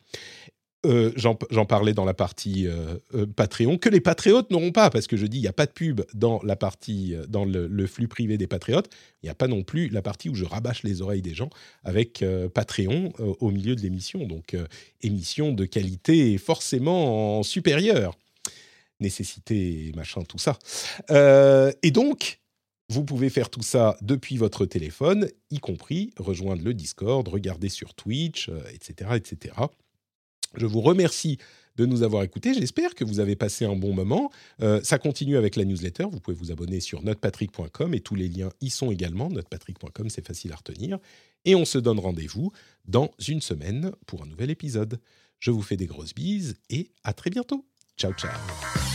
Euh, j'en parlais dans la partie euh, euh, Patreon, que les patriotes n'auront pas, parce que je dis, il n'y a pas de pub dans la partie, dans le, flux privé des patriotes. Il n'y a pas non plus la partie où je rabâche les oreilles des gens avec Patreon au milieu de l'émission. Donc, émission de qualité forcément supérieure. Nécessité, machin, tout ça. et donc, vous pouvez faire tout ça depuis votre téléphone, y compris rejoindre le Discord, regarder sur Twitch, etc., etc. Je vous remercie de nous avoir écoutés. J'espère que vous avez passé un bon moment. Euh, ça continue avec la newsletter. Vous pouvez vous abonner sur notrepatrick.com et tous les liens y sont également. Notrepatrick.com, c'est facile à retenir. Et on se donne rendez-vous dans une semaine pour un nouvel épisode. Je vous fais des grosses bises et à très bientôt. Ciao, ciao.